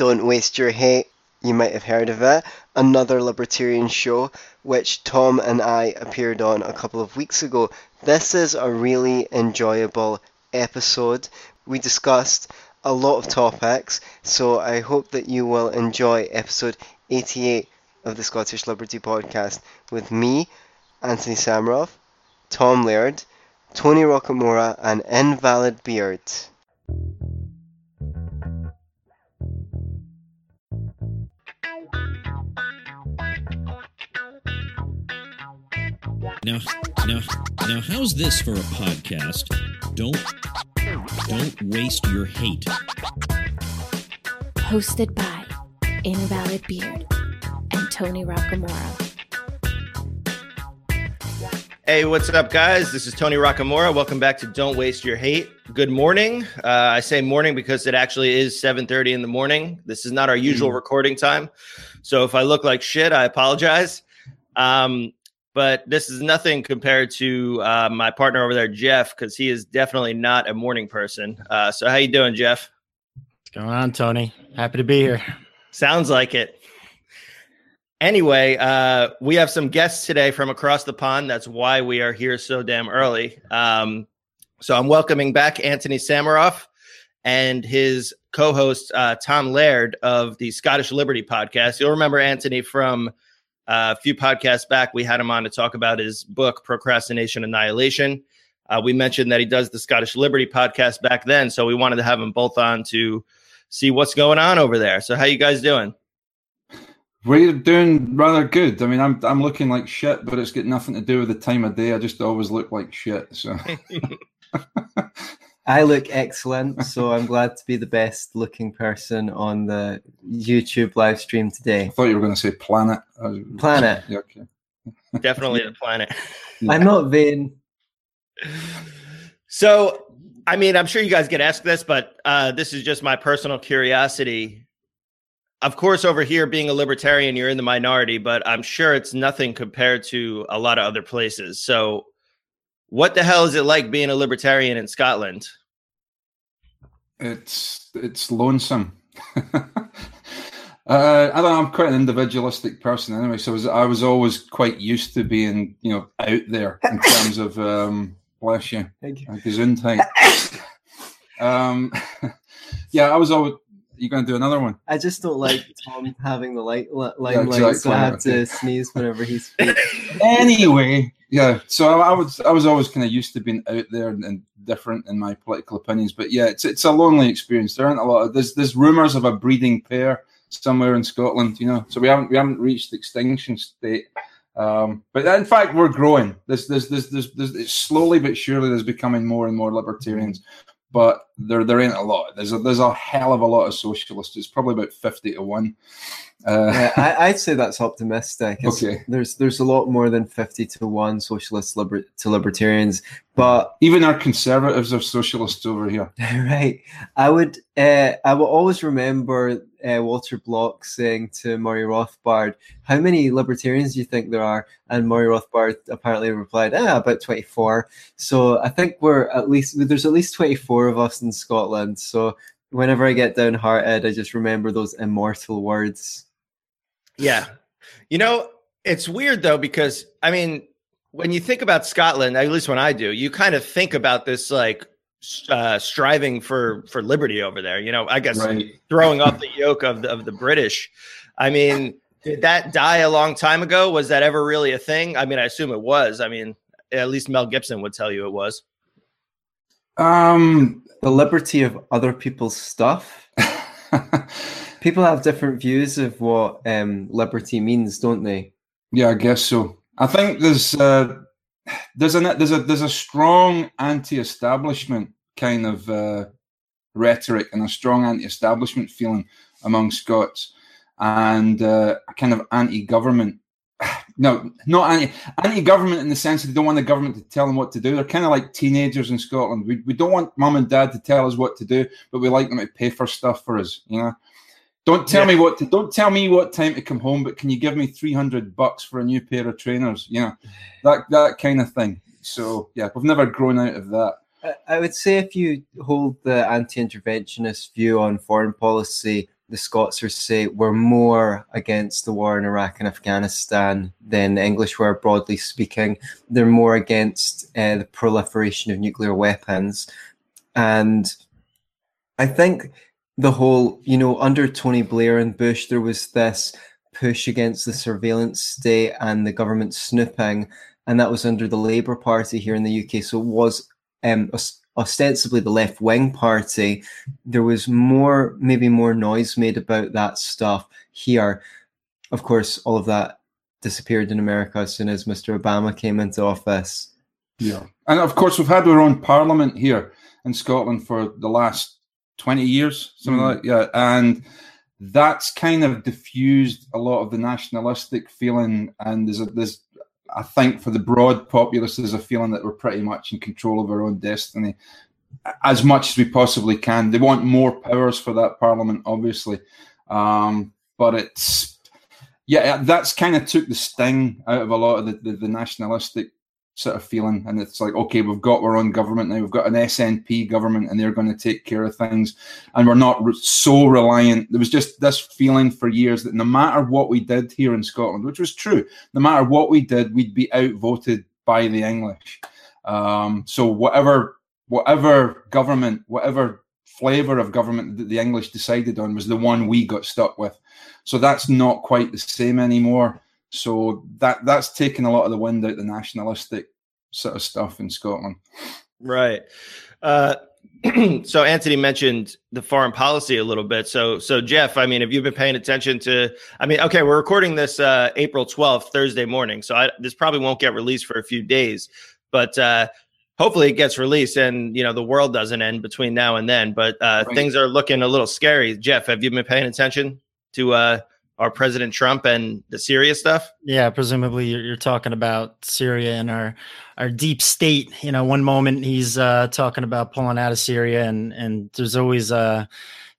Don't Waste Your Hate. You might have heard of it. Another libertarian show, which Tom and I appeared on a couple of weeks ago. This is a really enjoyable episode. We discussed a lot of topics, so I hope that you will enjoy episode 88 of the Scottish Liberty Podcast with me, Anthony Samaroff, Tom Laird, Tony Rockamora, and Invalid Beard. Now, now, now, how's this for a podcast? Don't, don't waste your hate. Hosted by Invalid Beard and Tony Rockamora. Hey, what's up, guys? This is Tony Rockamora. Welcome back to Don't Waste Your Hate. Good morning. Uh, I say morning because it actually is 7:30 in the morning. This is not our usual recording time, so if I look like shit, I apologize. Um, but this is nothing compared to uh, my partner over there, Jeff, because he is definitely not a morning person. Uh, so, how you doing, Jeff? What's going on, Tony? Happy to be here. Sounds like it. Anyway, uh, we have some guests today from across the pond. That's why we are here so damn early. Um, so I'm welcoming back Anthony Samaroff and his co-host uh, Tom Laird of the Scottish Liberty podcast. You'll remember Anthony from uh, a few podcasts back. We had him on to talk about his book Procrastination Annihilation. Uh, we mentioned that he does the Scottish Liberty podcast back then, so we wanted to have him both on to see what's going on over there. So, how you guys doing? We're doing rather good. I mean, I'm I'm looking like shit, but it's got nothing to do with the time of day. I just always look like shit. So I look excellent, so I'm glad to be the best looking person on the YouTube live stream today. I thought you were going to say planet. Planet. Yeah, okay. Definitely the planet. I'm not vain. So, I mean, I'm sure you guys get asked this, but uh, this is just my personal curiosity. Of course, over here, being a libertarian, you're in the minority, but I'm sure it's nothing compared to a lot of other places. So, what the hell is it like being a libertarian in Scotland? It's it's lonesome. uh, I don't know. I'm quite an individualistic person anyway, so I was, I was always quite used to being, you know, out there in terms of um, bless you, Thank you. gesundheit. um, yeah, I was always. You're going to do another one? I just don't like Tom having the light li- Yeah, limelight, so I have to sneeze whenever he's anyway, yeah. So I, I was I was always kind of used to being out there and, and different in my political opinions. But yeah, it's it's a lonely experience. There aren't a lot of there's there's rumours of a breeding pair somewhere in Scotland. You know, so we haven't we haven't reached extinction state. Um, but in fact, we're growing. There's, there's, there's, there's, slowly but surely, there's becoming more and more libertarians. But there, there ain't a lot. There's a, there's a hell of a lot of socialists. It's probably about fifty to one. Uh, Yeah, I, I'd say that's optimistic. It's- Okay. There's there's a lot more than fifty to one socialists liber- to libertarians, but Even our conservatives are socialists over here. right, I would uh, I will always remember uh, Walter Block saying to Murray Rothbard, "How many libertarians do you think there are?" And Murray Rothbard apparently replied, "Ah, about twenty four. So I think we're at least there's at least twenty four of us in Scotland. So whenever I get downhearted, I just remember those immortal words. Yeah. You know, it's weird though, because I mean, when you think about Scotland, at least when I do, you kind of think about this like uh, striving for for liberty over there. You know, I guess Right. throwing off the yoke of the, of the British. I mean, did that die a long time ago? Was that ever really a thing? I mean, I assume it was. I mean, at least Mel Gibson would tell you it was. Um, The liberty of other people's stuff. People have different views of what um, liberty means, don't they? yeah, I guess so. I think there's uh, there's a there's a there's a strong anti-establishment kind of uh, rhetoric and a strong anti-establishment feeling among Scots, and uh, a kind of anti-government. No, not anti anti-government in the sense that they don't want the government to tell them what to do. They're kind of like teenagers in Scotland. We we don't want mum and dad to tell us what to do, but we like them to pay for stuff for us. You know. Don't tell Yeah. me what to. Don't tell me what time to come home. But can you give me three hundred bucks for a new pair of trainers? You know, that that kind of thing. So yeah, we've never grown out of that. I- would say if you hold the anti-interventionist view on foreign policy, the Scots are say were more against the war in Iraq and Afghanistan than the English were, broadly speaking. They're more against uh, the proliferation of nuclear weapons, and I think the whole, you know, under Tony Blair and Bush, there was this push against the surveillance state and the government snooping, and that was under the Labour Party here in the UK. So it was um, ostensibly the left wing party. There was more, maybe more noise made about that stuff here. Of course, all of that disappeared in America as soon as Mr. Obama came into office. Yeah, and of course, we've had our own parliament here in Scotland for the last 20 years, something mm. like yeah. And that's kind of diffused a lot of the nationalistic feeling. And there's a, there's, I think, for the broad populace, there's a feeling that we're pretty much in control of our own destiny as much as we possibly can. They want more powers for that parliament, obviously. Um, but it's, yeah, that's kind of took the sting out of a lot of the, the, the nationalistic sort of feeling. And it's like, okay, we've got our own government now. We've got an SNP government, and they're going to take care of things. And we're not re- so reliant. There was just this feeling for years that no matter what we did here in Scotland, which was true, no matter what we did, we'd be outvoted by the English. Um, so whatever, whatever government, whatever flavour of government that the English decided on was the one we got stuck with. So that's not quite the same anymore. So that that's taken a lot of the wind out the nationalistic sort of stuff in Scotland. Right. Uh, so Anthony mentioned the foreign policy a little bit. So so Jeff, I mean, have you been paying attention to? I mean, okay, we're recording this uh, April twelfth, Thursday morning, so I, this probably won't get released for a few days, but uh, hopefully it gets released, and you know the world doesn't end between now and then. But uh, right. things are looking a little scary. Jeff, have you been paying attention to uh, our President Trump and the Syria stuff? Yeah, presumably you're, talking about Syria and our our deep state. You know, one moment he's uh, talking about pulling out of Syria, and and there's always uh,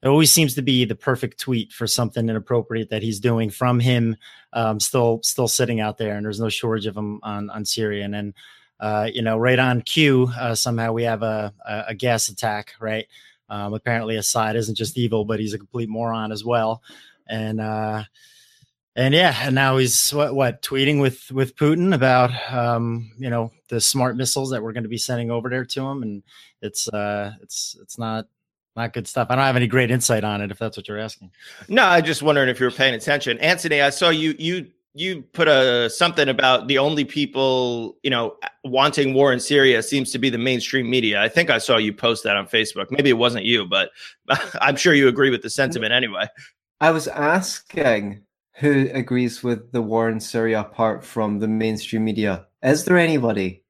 it always seems to be the perfect tweet for something inappropriate that he's doing from him, um, still still sitting out there, and there's no shortage of them on on Syria, and then. Uh, you know, right on cue, uh, somehow we have a, a, a gas attack, right? Um, apparently, Assad isn't just evil, but he's a complete moron as well and uh, and yeah, and now he's what what tweeting with with Putin about um, you know the smart missiles that we're going to be sending over there to him, and it's uh, it's it's not not good stuff. I don't have any great insight on it if that's what you're asking. No, I just wondering if you were paying attention, Anthony. I saw you you you put a something about the only people you know wanting war in Syria seems to be the mainstream media. I think I saw you post that on Facebook. Maybe it wasn't you, but I'm sure you agree with the sentiment anyway. I was asking who agrees with the war in Syria apart from the mainstream media. Is there anybody?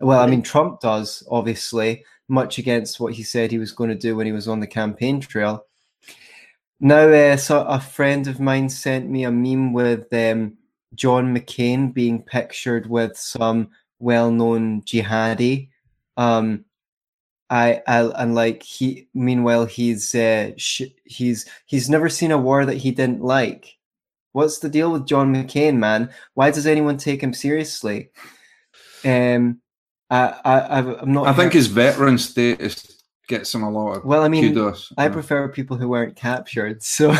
Well, I mean, Trump does, obviously, much against what he said he was going to do when he was on the campaign trail. Now, uh, so a friend of mine sent me a meme with um, John McCain being pictured with some well known jihadi. Um, I, I and like he meanwhile he's uh, sh- he's he's never seen a war that he didn't like. What's the deal with John McCain, man? Why does anyone take him seriously? Um, I, I I'm not. I think his veteran status gets him a lot of well. I mean, kudos. I prefer people who weren't captured. So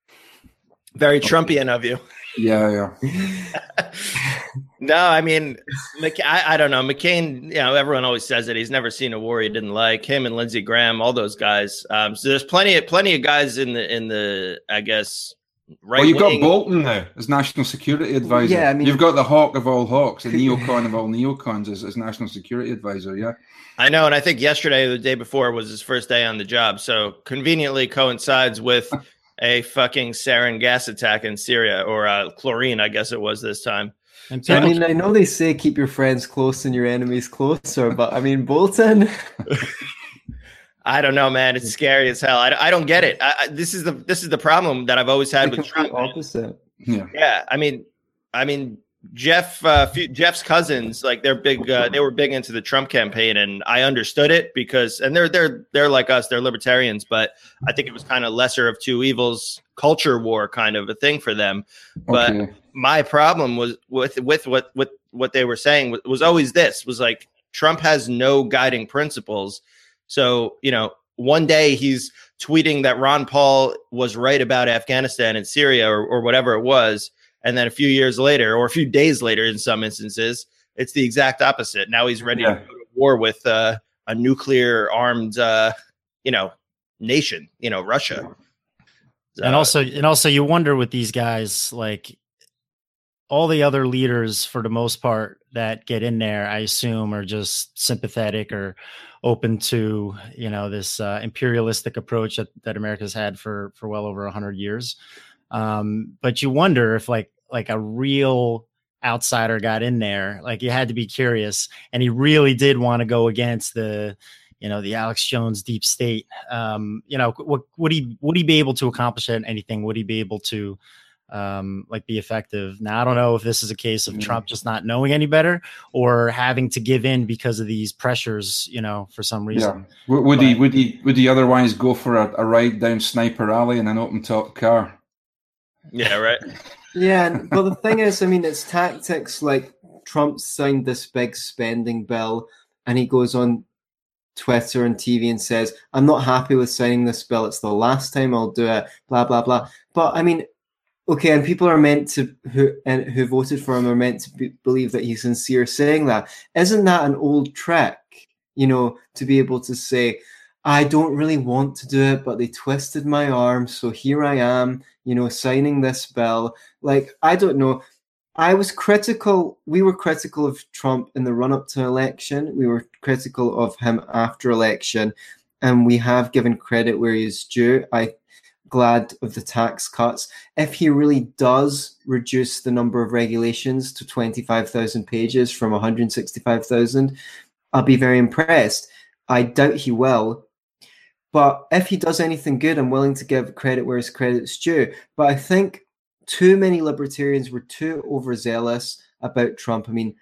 very Trumpian of you. Yeah, yeah. no, I mean, McC- I, I, don't know. McCain, you know, everyone always says that he's never seen a war he didn't like. Him and Lindsey Graham, all those guys. Um, so there's plenty of plenty of guys in the in the I guess right. Well, you've got Bolton now as national security advisor. Yeah, I mean, you've got the hawk of all hawks, the neocon of all neocons as, as national security advisor. Yeah. I know, and I think yesterday or the day before was his first day on the job, so conveniently coincides with a fucking sarin gas attack in Syria or uh, chlorine, I guess it was this time. I mean, I know they say keep your friends close and your enemies closer, but I mean, Bolton. I don't know, man. It's scary as hell. I, I don't get it. I, I, this is the this is the problem that I've always had the with Trump. Opposite. Yeah. Yeah. I mean, I mean, Jeff, uh, Jeff's cousins, like they're big. Uh, they were big into the Trump campaign, and I understood it because, and they're they're they're like us. They're libertarians, but I think it was kind of lesser of two evils, culture war kind of a thing for them. But okay. My problem was with with what what what they were saying was always this was like Trump has no guiding principles. So you know, one day he's tweeting that Ron Paul was right about Afghanistan and Syria or, or whatever it was. And then a few years later, or a few days later, in some instances, it's the exact opposite. Now he's ready Yeah. to go to war with uh, a nuclear armed, uh, you know, nation, you know, Russia. and Uh, also and also you wonder with these guys like all the other leaders for the most part that get in there i assume are just sympathetic or open to you know this uh, imperialistic approach that, that america's had for for well over 100 years um but you wonder if like like a real outsider got in there like you had to be curious and he really did want to go against the you know the Alex Jones deep state. Um, you know, what would he would he be able to accomplish anything? Would he be able to um, like be effective? Now I don't know if this is a case of Mm. Trump just not knowing any better or having to give in because of these pressures. You know, for some Yeah. reason. Would, would he would he would he otherwise go for a, a ride down Sniper Alley in an open top car? yeah, right. Yeah, and- but the thing is, I mean, it's tactics like Trump signed this big spending bill, and he goes on Twitter and TV and says, "I'm not happy with signing this bill. It's the last time I'll do it." Blah blah blah. But I mean, okay, and people are meant to who and who voted for him are meant to be, believe that he's sincere saying that. Isn't that an old trick? You know, to be able to say. I don't really want to do it, but they twisted my arm, so here I am, you know, signing this bill like I don't know. I was critical. We were critical of Trump in the run up to election. We were critical of him after election, and we have given credit where he is due. I glad of the tax cuts. If he really does reduce the number of regulations to twenty five thousand pages from one hundred sixty five thousand, I'll be very impressed. I doubt he will. But if he does anything good, I'm willing to give credit where his credit's due. But I think too many libertarians were too overzealous about Trump. I mean,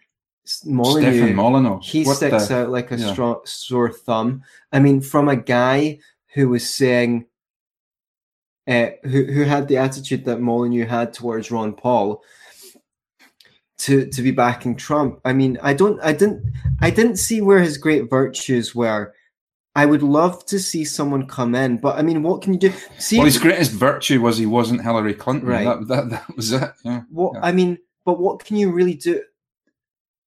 S- Stefan Molyneux, Molyneux. he What sticks the- out like a yeah. strong sore thumb. I mean, from a guy who was saying, uh, who who had the attitude that Molyneux had towards Ron Paul, to to be backing Trump. I mean, I don't, I didn't, I didn't see where his great virtues were. I would love to see someone come in, but I mean, what can you do? See, Well, his greatest virtue was he wasn't Hillary Clinton. Right. That, that, that was it. Yeah. what Yeah. I mean, but what can you really do?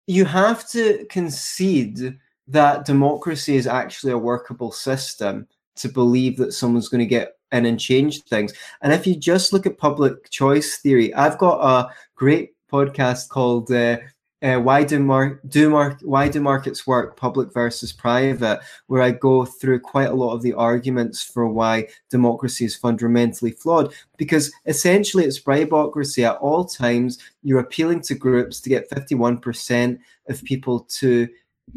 You have to concede that democracy is actually a workable system to believe that someone's going to get in and change things. And if you just look at public choice theory, I've got a great podcast called uh, uh, "Why Do Mar- Do Mar- Why Do Markets Work: Public versus Private," where I go through quite a lot of the arguments for why democracy is fundamentally flawed because essentially it's bribocracy at all times. You're appealing to groups to get 51% of people to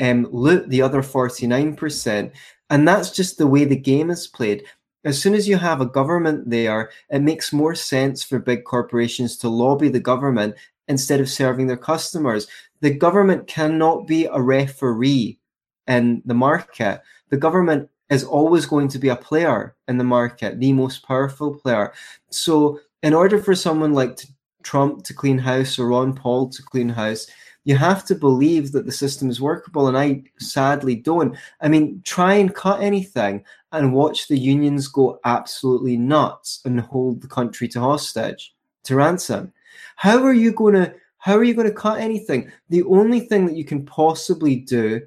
um, loot the other 49%. And that's just the way the game is played. As soon as you have a government there, it makes more sense for big corporations to lobby the government instead of serving their customers. The government cannot be a referee in the market. The government is always going to be a player in the market, the most powerful player. So, in order for someone like Trump to clean house or Ron Paul to clean house, you have to believe that the system is workable. And I sadly don't. I mean, try and cut anything and watch the unions go absolutely nuts and hold the country to hostage, to ransom. How are you going to? How are you going to cut anything? The only thing that you can possibly do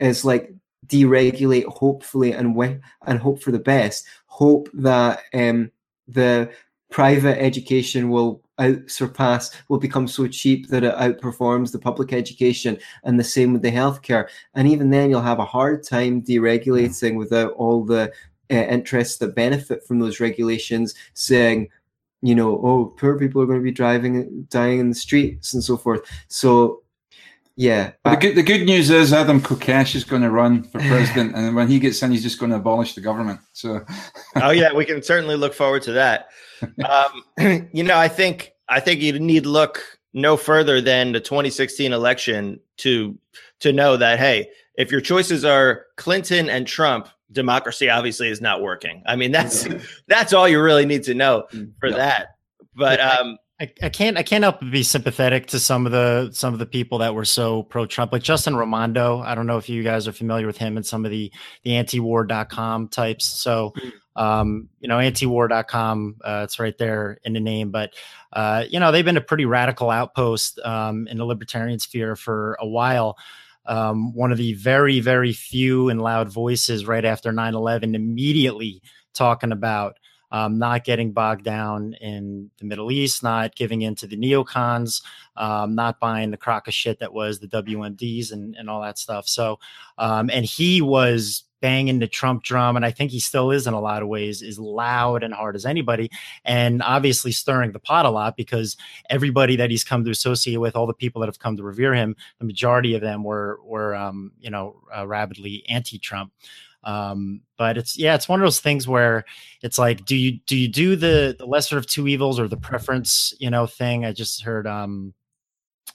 is like deregulate, hopefully, and wi- and hope for the best. Hope that um, the private education will out surpass will become so cheap that it outperforms the public education and the same with the healthcare. And even then you'll have a hard time deregulating without all the uh, interests that benefit from those regulations saying you know oh poor people are going to be driving dying in the streets and so forth. So yeah But the good, the good news is Adam Kokesh is going to run for president, and when he gets in, he's just going to abolish the government. So, oh yeah, we can certainly look forward to that. Um, you know, I think I think you need look no further than the 2016 election to to know that hey, if your choices are Clinton and Trump, democracy obviously is not working. I mean, that's that's all you really need to know for Yeah. that. But um, I, I can't I can't help but be sympathetic to some of the some of the people that were so pro Trump, like Justin Raimondo. I don't know if you guys are familiar with him and some of the the antiwar.com types. So um, you know, antiwar.com, uh, it's right there in the name, but uh, you know, they've been a pretty radical outpost um, in the libertarian sphere for a while. Um, one of the very, very few and loud voices right after 9 11 immediately talking about um, not getting bogged down in the Middle East, not giving in to the neocons, um, not buying the crock of shit that was the WMDs and, and all that stuff. So, um, and he was banging the Trump drum, and I think he still is in a lot of ways, is loud and hard as anybody, and obviously stirring the pot a lot because everybody that he's come to associate with, all the people that have come to revere him, the majority of them were were um, you know uh, rabidly anti-Trump. Um, but it's yeah, it's one of those things where it's like, do you do you do the the lesser of two evils or the preference, you know, thing? I just heard um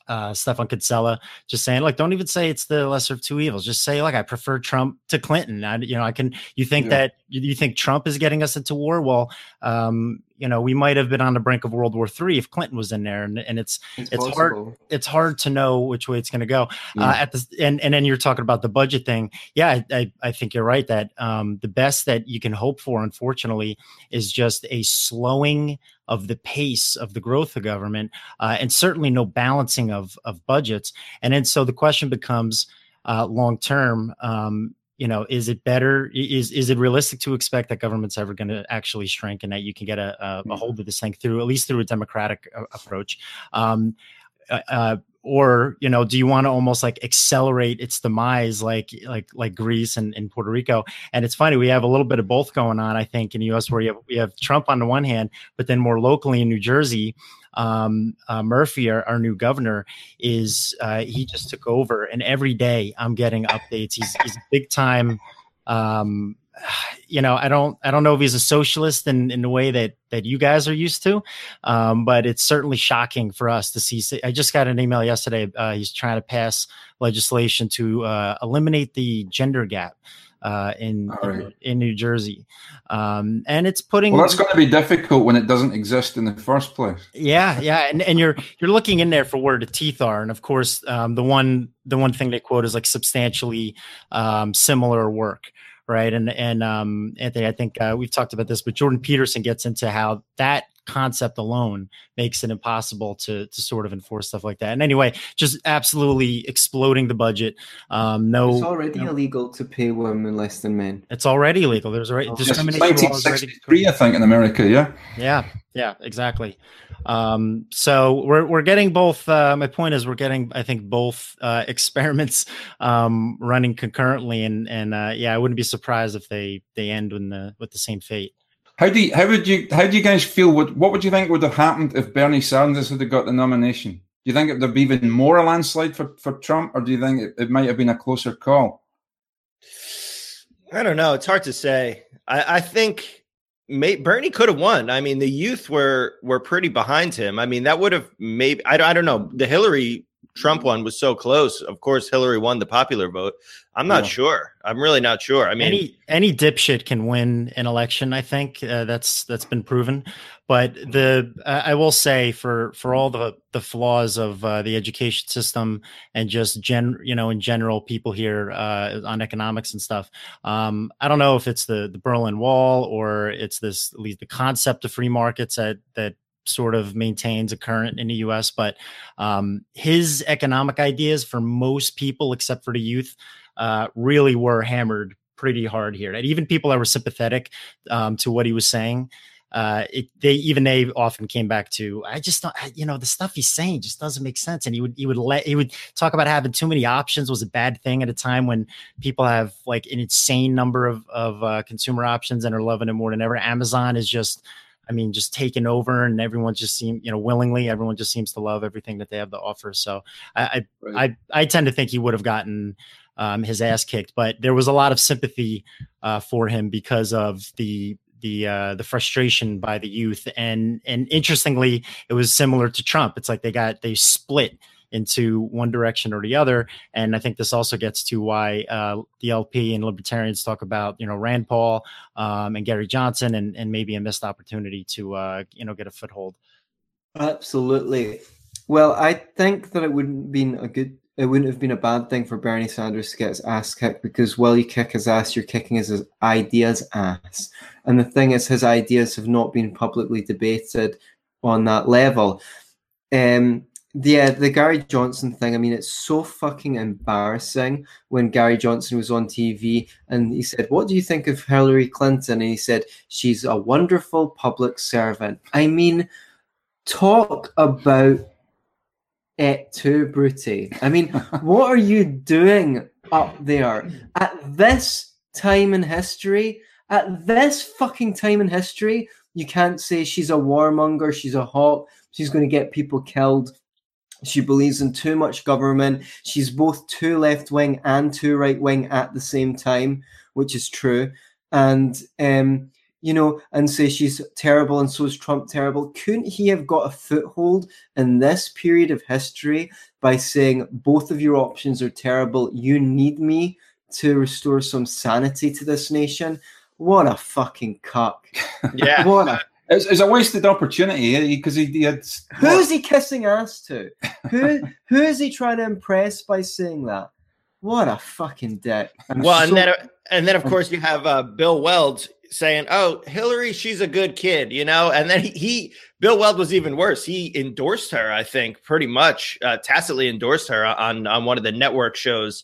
uh, Stephan Kinsella just saying, like, don't even say it's the lesser of two evils. Just say, like, I prefer Trump to Clinton. I, you know, I can. You think yeah. that you think Trump is getting us into war? Well, um, you know, we might have been on the brink of World War Three if Clinton was in there, and, and it's it's, it's hard it's hard to know which way it's going to go. Yeah. Uh, at the and and then you're talking about the budget thing. Yeah, I, I, I think you're right that um, the best that you can hope for, unfortunately, is just a slowing of the pace of the growth of government, uh, and certainly no balancing of of budgets. And then so the question becomes uh, long term. Um, you know is it better is is it realistic to expect that government's ever going to actually shrink and that you can get a, a, a, mm. hold of this thing through at least through a democratic uh, approach um, uh, uh, or you know do you want to almost like accelerate its demise like like like greece and, and puerto rico and it's funny we have a little bit of both going on i think in the us where you have, we have trump on the one hand but then more locally in new jersey um, uh, Murphy, our, our, new governor, is uh, he just took over, and every day I'm getting updates. He's he's big time. Um, you know, I don't I don't know if he's a socialist in, in the way that that you guys are used to, um, but it's certainly shocking for us to see. I just got an email yesterday. Uh, he's trying to pass legislation to uh, eliminate the gender gap uh, in, right. in, New Jersey, um, and it's putting. Well, that's going to be difficult when it doesn't exist in the first place. Yeah, yeah, and and you're you're looking in there for where the teeth are, and of course, um, the one the one thing they quote is like substantially um, similar work right? And and um, Anthony, I think uh, we've talked about this, but Jordan Peterson gets into how that concept alone makes it impossible to to sort of enforce stuff like that. And anyway, just absolutely exploding the budget. Um, no, it's already no, illegal to pay women less than men. It's already illegal. There's already oh, discrimination. 1963, I think, in America. Yeah. Yeah. Yeah. Exactly. Um, so we're we're getting both. Uh, my point is, we're getting, I think, both uh, experiments um, running concurrently, and and uh, yeah, I wouldn't be surprised if they they end with the with the same fate. How do you, how would you how do you guys feel? What what would you think would have happened if Bernie Sanders had got the nomination? Do you think it would have been even more a landslide for, for Trump, or do you think it, it might have been a closer call? I don't know. It's hard to say. I, I think may, Bernie could have won. I mean, the youth were were pretty behind him. I mean, that would have maybe. I, I don't know. The Hillary Trump one was so close. Of course, Hillary won the popular vote. I'm not yeah. sure. I'm really not sure. I mean, any any dipshit can win an election. I think uh, that's that's been proven. But the uh, I will say for for all the the flaws of uh, the education system and just gen you know in general people here uh, on economics and stuff. Um, I don't know if it's the the Berlin Wall or it's this at least the concept of free markets that that sort of maintains a current in the US, but um, his economic ideas for most people, except for the youth, uh, really were hammered pretty hard here. And even people that were sympathetic um, to what he was saying, uh, it, they even they often came back to I just don't you know the stuff he's saying just doesn't make sense and he would he would let he would talk about having too many options was a bad thing at a time when people have like an insane number of of uh, consumer options and are loving it more than ever Amazon is just I mean, just taken over, and everyone just seems, you know, willingly, everyone just seems to love everything that they have to offer. So I, I, right. I, I, tend to think he would have gotten um, his ass kicked, but there was a lot of sympathy uh, for him because of the the uh, the frustration by the youth, and and interestingly, it was similar to Trump. It's like they got they split into one direction or the other. And I think this also gets to why uh, the LP and libertarians talk about, you know, Rand Paul um, and Gary Johnson and, and maybe a missed opportunity to, uh, you know, get a foothold. Absolutely. Well, I think that it wouldn't been a good. It wouldn't have been a bad thing for Bernie Sanders to get his ass kicked because while you kick his ass, you're kicking his ideas ass. And the thing is, his ideas have not been publicly debated on that level. Um, yeah, uh, the Gary Johnson thing. I mean, it's so fucking embarrassing when Gary Johnson was on TV and he said, What do you think of Hillary Clinton? And he said, She's a wonderful public servant. I mean, talk about it too, Bruty. I mean, what are you doing up there at this time in history? At this fucking time in history, you can't say she's a warmonger, she's a hawk, she's going to get people killed. She believes in too much government. She's both too left wing and too right wing at the same time, which is true. And um, you know, and say she's terrible and so is Trump terrible. Couldn't he have got a foothold in this period of history by saying both of your options are terrible? You need me to restore some sanity to this nation. What a fucking cuck! Yeah. What a It's, it's a wasted opportunity because he, he had. Who's he kissing ass to? Who who is he trying to impress by saying that? What a fucking dick! I'm Well, and then and then of course you have uh, Bill Weld saying, "Oh, Hillary, she's a good kid," you know. And then he, he Bill Weld was even worse. He endorsed her, I think, pretty much uh, tacitly endorsed her on on one of the network shows.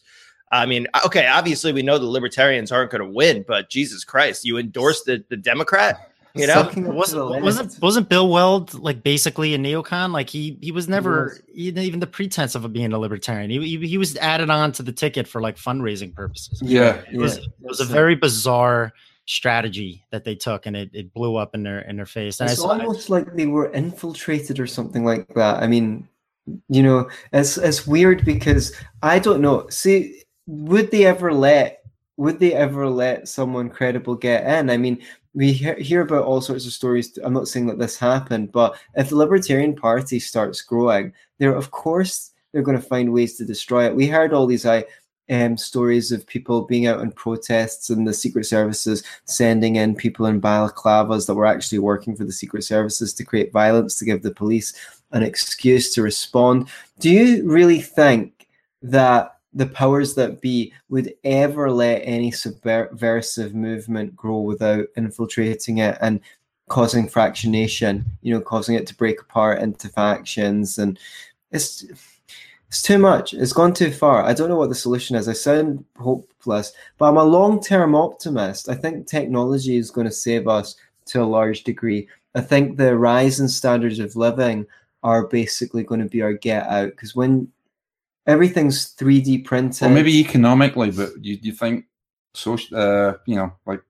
I mean, okay, obviously we know the libertarians aren't going to win, but Jesus Christ, you endorsed the the Democrat, you know? Sucking up to the wasn't wasn't wasn't Bill Weld like basically a neocon? Like he he was never he- even the pretense of being a libertarian. He, he he was added on to the ticket for like fundraising purposes. Yeah. It was, Yeah. it was a very bizarre strategy that they took, and it, it blew up in their in their face. And I It's saw- almost like they were infiltrated or something like that. I mean, you know, it's it's weird because I don't know. See, would they ever let would they ever let someone credible get in? I mean, we hear, hear about all sorts of stories. I'm not saying that this happened, but if the Libertarian Party starts growing, they're of course they're going to find ways to destroy it. We heard all these I um, stories of people being out in protests and the secret services sending in people in balaclavas that were actually working for the secret services to create violence to give the police an excuse to respond. Do you really think that the powers that be would ever let any subversive movement grow without infiltrating it and causing fractionation, you know, causing it to break apart into factions and it's it's too much. It's gone too far. I don't know what the solution is. I sound hopeless, but I'm a long term optimist. I think technology is going to save us to a large degree. I think the rise in standards of living are basically going to be our get out because when everything's 3D printed, Well, maybe economically, but you, you think social, uh, you know, like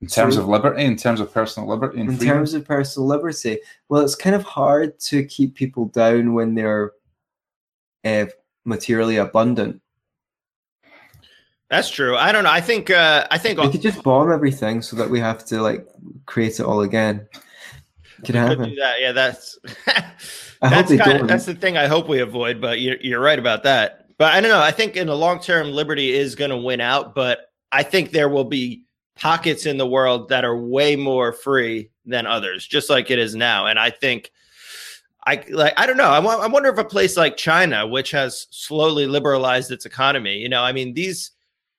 in terms So- of liberty, in terms of personal liberty and in freedom. terms of personal liberty, well, it's kind of hard to keep people down when they're uh, materially abundant. That's true. I don't know. I think uh, I think We could just bomb everything so that we have to like create it all again. Could happen. do that. Yeah, that's that's kind don't. that's the thing I hope we avoid. But you're you're right about that. But I don't know. I think in the long term, liberty is going to win out. But I think there will be pockets in the world that are way more free than others, just like it is now. And I think. I like I don't know. I, wa- I wonder if a place like China, which has slowly liberalized its economy, you know, I mean, these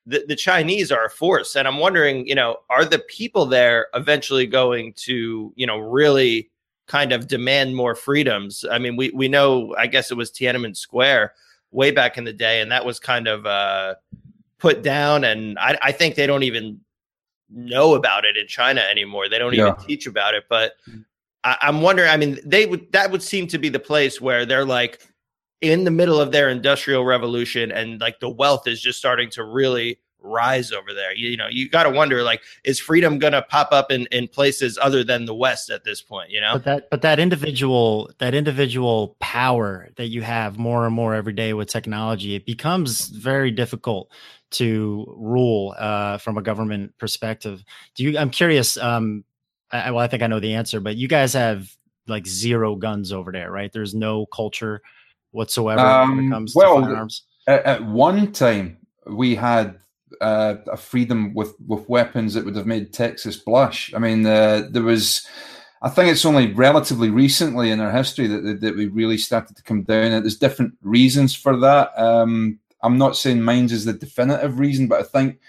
the, the Chinese are a force, and I'm wondering, you know, are the people there eventually going to, you know, really kind of demand more freedoms? I mean, we we know, I guess it was Tiananmen Square way back in the day, and that was kind of uh, put down, and I, I think they don't even know about it in China anymore. They don't Yeah. even teach about it, but. I, I'm wondering. I mean, they would that would seem to be the place where they're like in the middle of their industrial revolution, and like the wealth is just starting to really rise over there. You, you know, you got to wonder like, is freedom going to pop up in in places other than the West at this point? You know, But that but that individual that individual power that you have more and more every day with technology, it becomes very difficult to rule uh, from a government perspective. Do you? I'm curious. Um, I, well, I think I know the answer, but you guys have like zero guns over there, right? There's no culture whatsoever when Um, it comes well, to firearms. at, at one time, we had uh, a freedom with, with weapons that would have made Texas blush. I mean, uh, there was, I think it's only relatively recently in our history that, that, that we really started to come down. And there's different reasons for that. Um, I'm not saying mine's is the definitive reason, but I think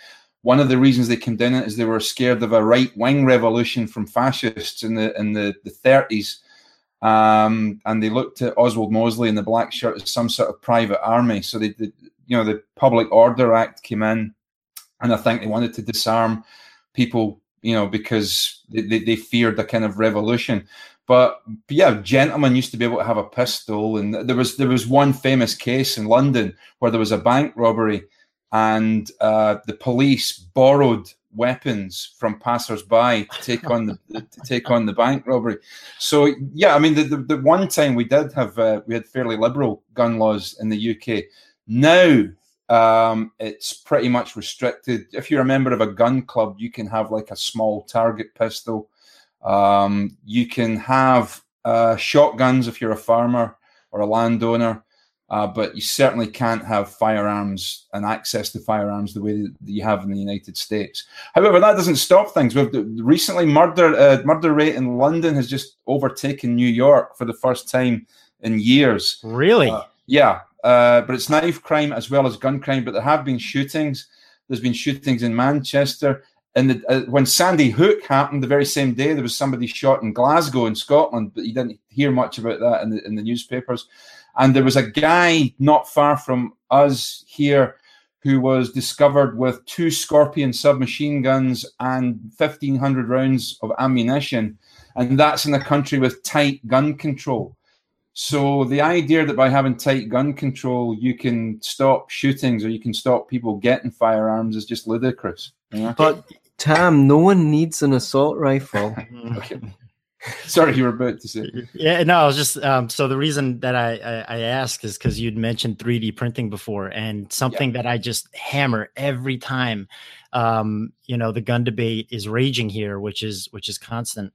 one of the reasons they came down is they were scared of a right wing revolution from fascists in the in the, the 30s. Um, and they looked at Oswald Mosley and the black shirt as some sort of private army. So they, they, you know, the Public Order Act came in, and I think they wanted to disarm people, you know, because they, they, they feared a kind of revolution. But, but yeah, gentlemen used to be able to have a pistol, and there was there was one famous case in London where there was a bank robbery, and uh, the police borrowed weapons from passers-by to take on the to take on the bank robbery. So yeah, I mean the, the, the one time we did have uh, we had fairly liberal gun laws in the UK. Now um, it's pretty much restricted. If you're a member of a gun club, you can have like a small target pistol. Um, you can have uh, shotguns if you're a farmer or a landowner. Uh, but you certainly can't have firearms and access to firearms the way that you have in the United States. However, that doesn't stop things. We've recently murder uh, murder rate in London has just overtaken New York for the first time in years. Really? Uh, yeah, uh, but it's knife crime as well as gun crime. But there have been shootings. There's been shootings in Manchester. And the, uh, when Sandy Hook happened, the very same day, there was somebody shot in Glasgow in Scotland, but you didn't hear much about that in the, in the newspapers. And there was a guy not far from us here who was discovered with two Scorpion submachine guns and 1,500 rounds of ammunition. And that's in a country with tight gun control. So the idea that by having tight gun control, you can stop shootings or you can stop people getting firearms is just ludicrous. But Tam, no one needs an assault rifle. okay. Sorry, you were about to say. Yeah, no, I was just um, so the reason that I I, I ask is because you'd mentioned 3D printing before, and something yeah. that I just hammer every time. Um, you know, the gun debate is raging here, which is which is constant.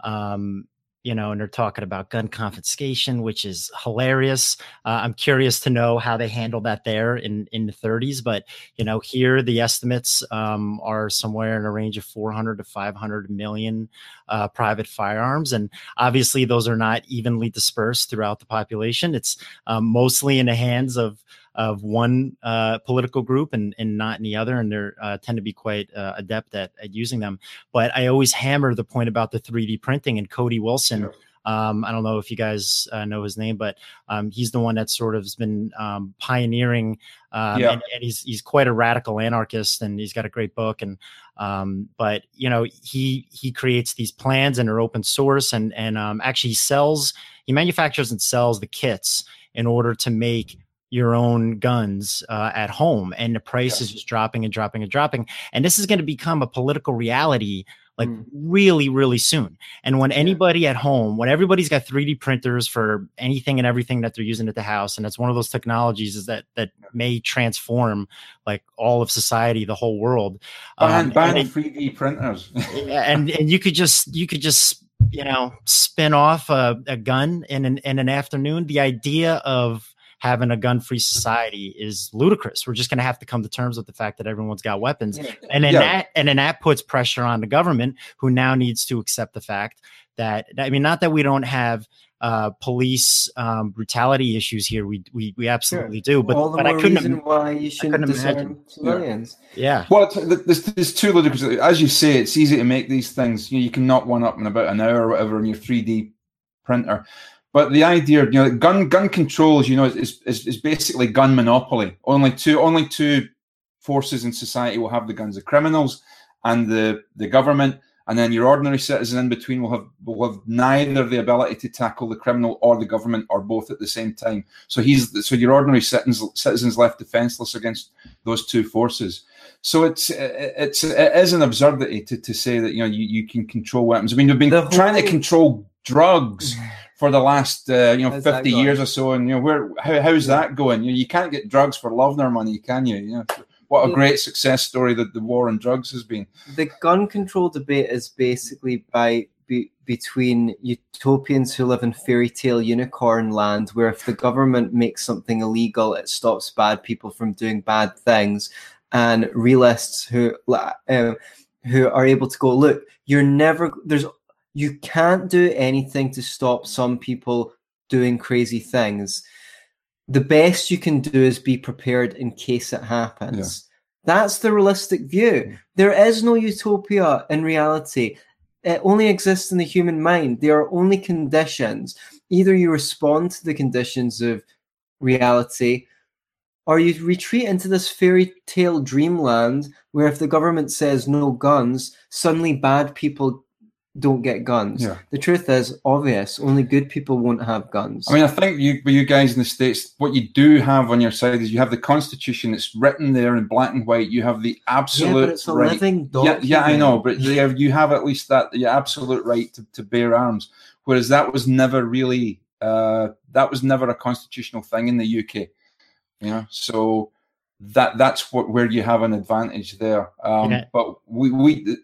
Um, you know, and they're talking about gun confiscation, which is hilarious. Uh, I'm curious to know how they handle that there in in the 30s, but you know, here the estimates um, are somewhere in a range of 400 to 500 million uh, private firearms, and obviously those are not evenly dispersed throughout the population. It's um, mostly in the hands of of one uh, political group and, and not any other, and they uh, tend to be quite uh, adept at, at using them. But I always hammer the point about the 3D printing and Cody Wilson. Um, I don't know if you guys uh, know his name, but um, he's the one that sort of has been um, pioneering, um, yeah. and, and, he's he's quite a radical anarchist, and he's got a great book. And um, but you know he he creates these plans and are open source, and and um, actually he sells, he manufactures and sells the kits in order to make your own guns uh, at home and the price is just dropping and dropping and dropping and this is going to become a political reality like mm. really really soon and when yeah. anybody at home when everybody's got 3d printers for anything and everything that they're using at the house and it's one of those technologies is that that may transform like all of society the whole world ban, um, ban 3d printers and and you could just you could just you know spin off a, a gun in an in an afternoon the idea of having a gun-free society is ludicrous. We're just going to have to come to terms with the fact that everyone's got weapons, and then yeah. that and then that puts pressure on the government, who now needs to accept the fact that I mean, not that we don't have uh, police um, brutality issues here. We we, we absolutely sure. do, but, All the but more I couldn't reason why you shouldn't disarm civilians. Yeah. Well, there's, there's two ludicrous. As you say, it's easy to make these things. You, know, you can knock one up in about an hour or whatever in your 3D printer. But the idea, you know, gun gun controls, you know, is, is, is basically gun monopoly. Only two only two forces in society will have the guns: the criminals and the the government. And then your ordinary citizen in between will have will have neither the ability to tackle the criminal or the government or both at the same time. So he's so your ordinary citizens citizens left defenseless against those two forces. So it's it's it is an absurdity to, to say that you know you, you can control weapons. I mean, we've been the trying to control drugs for the last uh, you know how's 50 years or so and you know where how, how's that going? You, know, you can't get drugs for love nor money can you? You know what a great success story that the war on drugs has been. The gun control debate is basically by be, between utopians who live in fairy tale unicorn land where if the government makes something illegal it stops bad people from doing bad things and realists who uh, who are able to go look you're never there's You can't do anything to stop some people doing crazy things. The best you can do is be prepared in case it happens. That's the realistic view. There is no utopia in reality. It only exists in the human mind. There are only conditions. Either you respond to the conditions of reality or you retreat into this fairy tale dreamland where if the government says no guns, suddenly bad people don't get guns. Yeah. The truth is obvious. Only good people won't have guns. I mean, I think you, you guys in the states, what you do have on your side is you have the Constitution. It's written there in black and white. You have the absolute yeah, but it's a right. living Yeah, document. yeah, I know, but you have, you have at least that the absolute right to, to bear arms. Whereas that was never really uh, that was never a constitutional thing in the UK. Yeah, so that that's what where you have an advantage there. Um, Okay. But we we you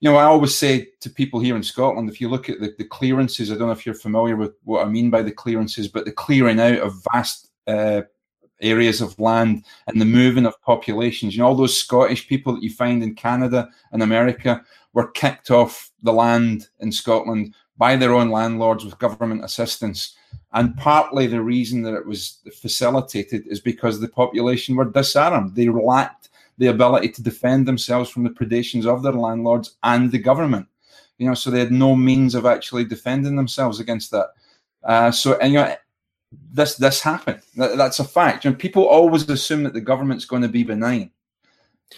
know I always say to people here in Scotland, if you look at the, the clearances, I don't know if you're familiar with what I mean by the clearances, but the clearing out of vast uh, areas of land and the moving of populations. You know, all those Scottish people that you find in Canada and America were kicked off the land in Scotland by their own landlords with government assistance. And partly the reason that it was facilitated is because the population were disarmed. They lacked the ability to defend themselves from the predations of their landlords and the government. You know, so they had no means of actually defending themselves against that. Uh, so, and you know, this this happened. That, that's a fact. You know, people always assume that the government's going to be benign.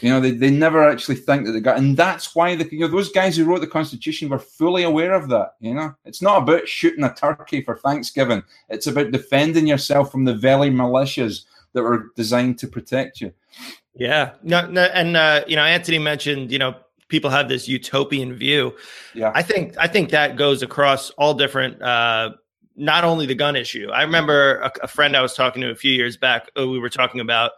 You know, they, they never actually think that they got, and that's why the you know those guys who wrote the Constitution were fully aware of that. You know, it's not about shooting a turkey for Thanksgiving. It's about defending yourself from the very militias that were designed to protect you. Yeah. No, no, and uh, you know, Anthony mentioned, you know, people have this utopian view. Yeah, I think I think that goes across all different uh not only the gun issue. I remember a, a friend I was talking to a few years back, uh, we were talking about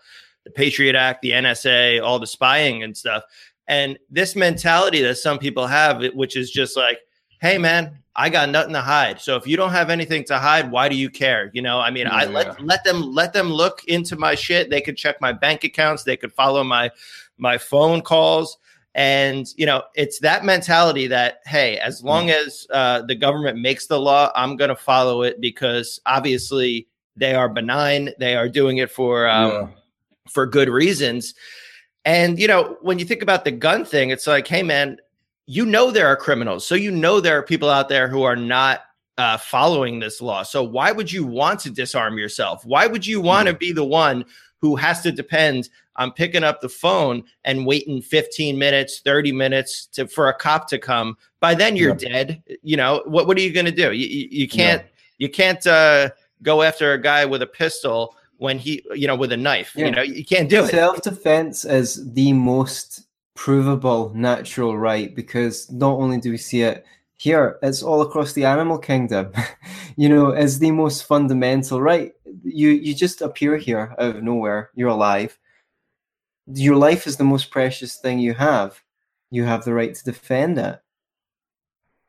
the Patriot Act, the NSA, all the spying and stuff. And this mentality that some people have, which is just like, hey man, I got nothing to hide. So if you don't have anything to hide, why do you care? You know, I mean, I Yeah. let let them let them look into my shit. They could check my bank accounts, they could follow my my phone calls. And you know, it's that mentality that hey, as long as uh, the government makes the law, I'm going to follow it because obviously they are benign. They are doing it for um, Yeah. For good reasons. And you know, when you think about the gun thing, it's like, hey, man, you know there are criminals, so you know there are people out there who are not uh, following this law. So why would you want to disarm yourself? Why would you want to be the one who has to depend on picking up the phone and waiting 15 minutes, 30 minutes to for a cop to come? By then you're dead. You know what? What are you going to do? You, you, you can't. You can't uh, go after a guy with a pistol when he, you know, with a knife. Yeah. You know, you can't do it. Self defense is the most provable natural right because not only do we see it here, it's all across the animal kingdom. you know, it's the most fundamental right. You you just appear here out of nowhere. You're alive. Your life is the most precious thing you have. You have the right to defend it.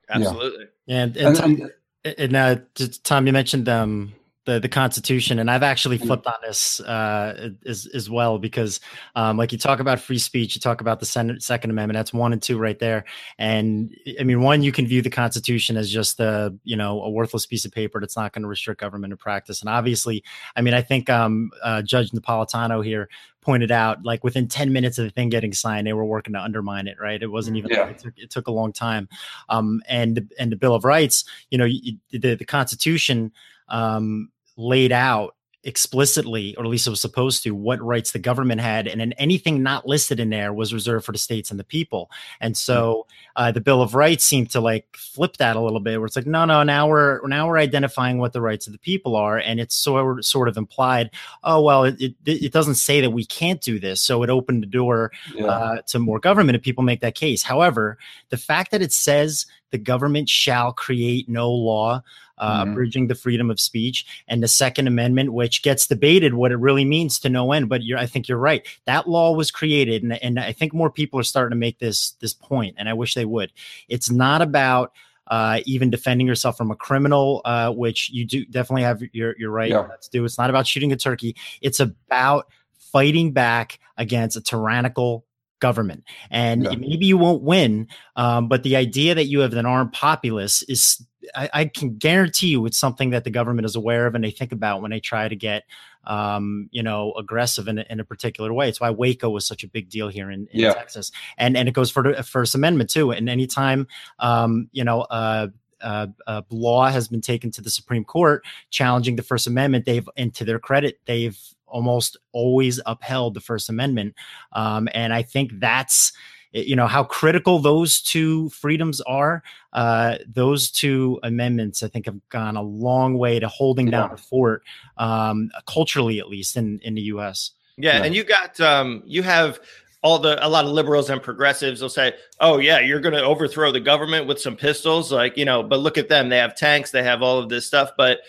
Absolutely. And, and, And, Tom, and and uh, Tom, you mentioned um, the the Constitution, and I've actually flipped on this uh, as as well because, um, like you talk about free speech, you talk about the Sen- Second Amendment. That's one and two right there. And I mean, one, you can view the Constitution as just a you know a worthless piece of paper that's not going to restrict government in practice. And obviously, I mean, I think um, uh, Judge Napolitano here pointed out like within 10 minutes of the thing getting signed they were working to undermine it right it wasn't even Yeah. it, took, it took a long time um and and the bill of rights you know you, the, the constitution um laid out explicitly or at least it was supposed to what rights the government had and then anything not listed in there was reserved for the states and the people and so uh, the bill of rights seemed to like flip that a little bit where it's like no no now we're now we're identifying what the rights of the people are and it's sort sort of implied oh well it, it, it doesn't say that we can't do this so it opened the door yeah. uh, to more government if people make that case. However, the fact that it says the government shall create no law uh, Mhm. abridging the freedom of speech, and the Second Amendment, which gets debated what it really means to no end. But you're, I think you're right. That law was created, and, and I think more people are starting to make this this point, and I wish they would. It's not about uh, even defending yourself from a criminal, uh, which you do definitely have your your right Yeah. to do. It's not about shooting a turkey. It's about fighting back against a tyrannical government. And Yeah. maybe you won't win, um, but the idea that you have an armed populace is, I, I can guarantee you, it's something that the government is aware of and they think about when they try to get, um, you know, aggressive in, a- in a particular way. It's why Waco was such a big deal here in, in Yeah. Texas, and and it goes for the First Amendment too. And anytime, um, you know, uh, uh, uh, law has been taken to the Supreme Court challenging the First Amendment, they've, and to their credit, they've almost always upheld the First Amendment. Um, and I think that's, you know, how critical those two freedoms are. Uh, those two amendments, I think, have gone a long way to holding down the fort, um, culturally at least in in the U.S. Yeah, Yeah. and you got um you have all the a lot of liberals and progressives will say, "Oh yeah, you're going to overthrow the government with some pistols." Like, you know, but look at them. They have tanks, they have all of this stuff, but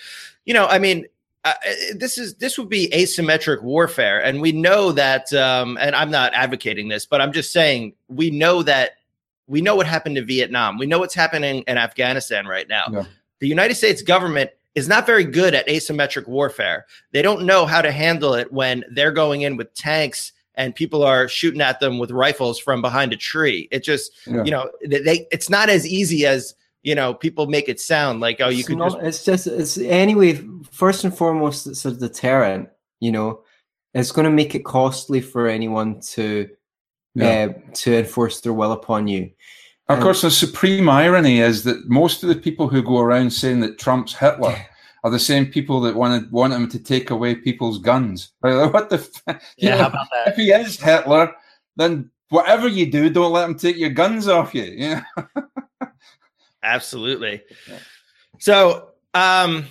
you know, I mean, uh, this is this would be asymmetric warfare and we know that um and I'm not advocating this, but I'm just saying we know that we know what happened in Vietnam. We know what's happening in Afghanistan right now. Yeah. The United States government is not very good at asymmetric warfare. They don't know how to handle it when they're going in with tanks and people are shooting at them with rifles from behind a tree. It just, Yeah. you know, they, they it's not as easy as you know people make it sound like. Oh, you it's could not, just it's just it's anyway first and foremost it's a deterrent you know it's going to make it costly for anyone to Yeah. uh, to enforce their will upon you Of Um, course, the supreme irony is that most of the people who go around saying that Trump's Hitler are the same people that wanted want him to take away people's guns. Like, what the? F- Yeah, know, how about that? if he is Hitler, then whatever you do, don't let him take your guns off you. Yeah. Absolutely. So, um,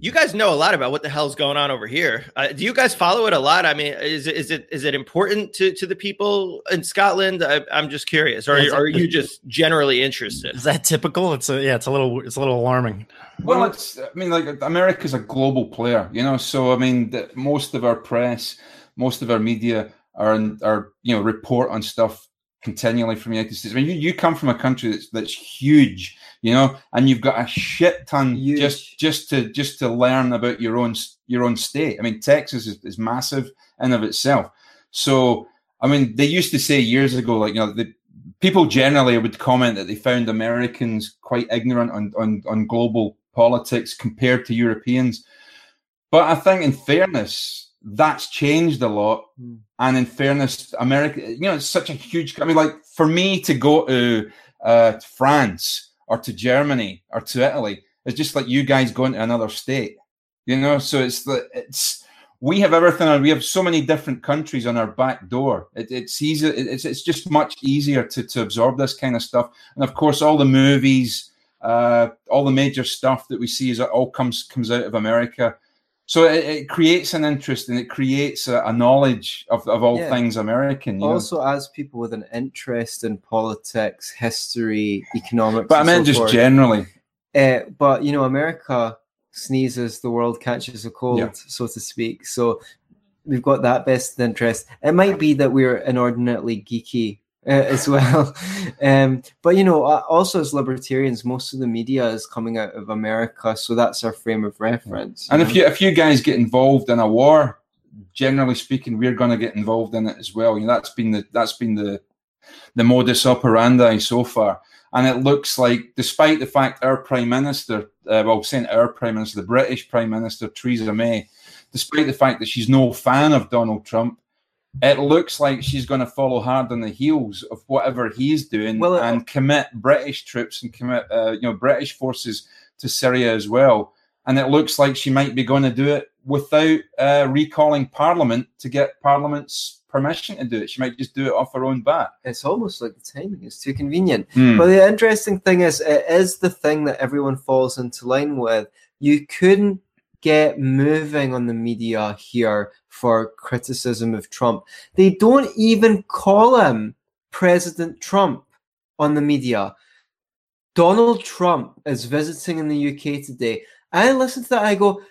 you guys know a lot about what the hell's going on over here. Uh, do you guys follow it a lot? I mean, is it is it is it important to to the people in Scotland? I, I'm just curious, or Yes, are you just generally interested? Is that typical? It's a yeah, it's a little it's a little alarming. Well, it's. I mean, like America's a global player, you know. So I mean, the, most of our press, most of our media are in, are you know report on stuff continually from the United States. I mean, you, you come from a country that's that's huge, you know, and you've got a shit ton Huge. just just to just to learn about your own your own state. I mean, Texas is, is massive in of itself. So I mean, they used to say years ago, like you know, the people generally would comment that they found Americans quite ignorant on on, on global politics compared to Europeans. But I think, in fairness, that's changed a lot. Hmm. And in fairness, America, you know, it's such a huge. I mean, like for me to go to uh, France or to Germany or to Italy, it's just like you guys going to another state. You know, so it's the it's we have everything. and We have so many different countries on our back door. It, it's easy. it- It's it's just much easier to to absorb this kind of stuff. And of course, all the movies, uh, all the major stuff that we see is all comes comes out of America. So it, it creates an interest and it creates a, a knowledge of, of all Yeah. things American. You know? also as people with an interest in politics history economics but I meant so just forth. generally. Uh, but you know, America sneezes, the world catches a cold, Yeah. so to speak. So we've got that best interest. It might be that we're inordinately geeky uh, as well, um, but you know, uh, also as libertarians, most of the media is coming out of America, so that's our frame of reference. And know? if you if you guys get involved in a war, generally speaking, we're going to get involved in it as well. You know, that's been the that's been the the modus operandi so far. And it looks like, despite the fact our prime minister, uh, well, saying our prime minister, the British prime minister Theresa May, despite the fact that she's no fan of Donald Trump, it looks like she's going to follow hard on the heels of whatever he's doing Well, it- and commit British troops and commit, uh, you know, British forces to Syria as well. And it looks like she might be going to do it without uh, recalling Parliament to get Parliament's permission to do it. She might just do it off her own bat. it's almost like the timing is too convenient. Hmm. But the interesting thing is, it is the thing that everyone falls into line with. You couldn't get moving on the media here for criticism of Trump. They don't even call him President Trump on the media. Donald Trump is visiting in the UK today. I listen to that, I go,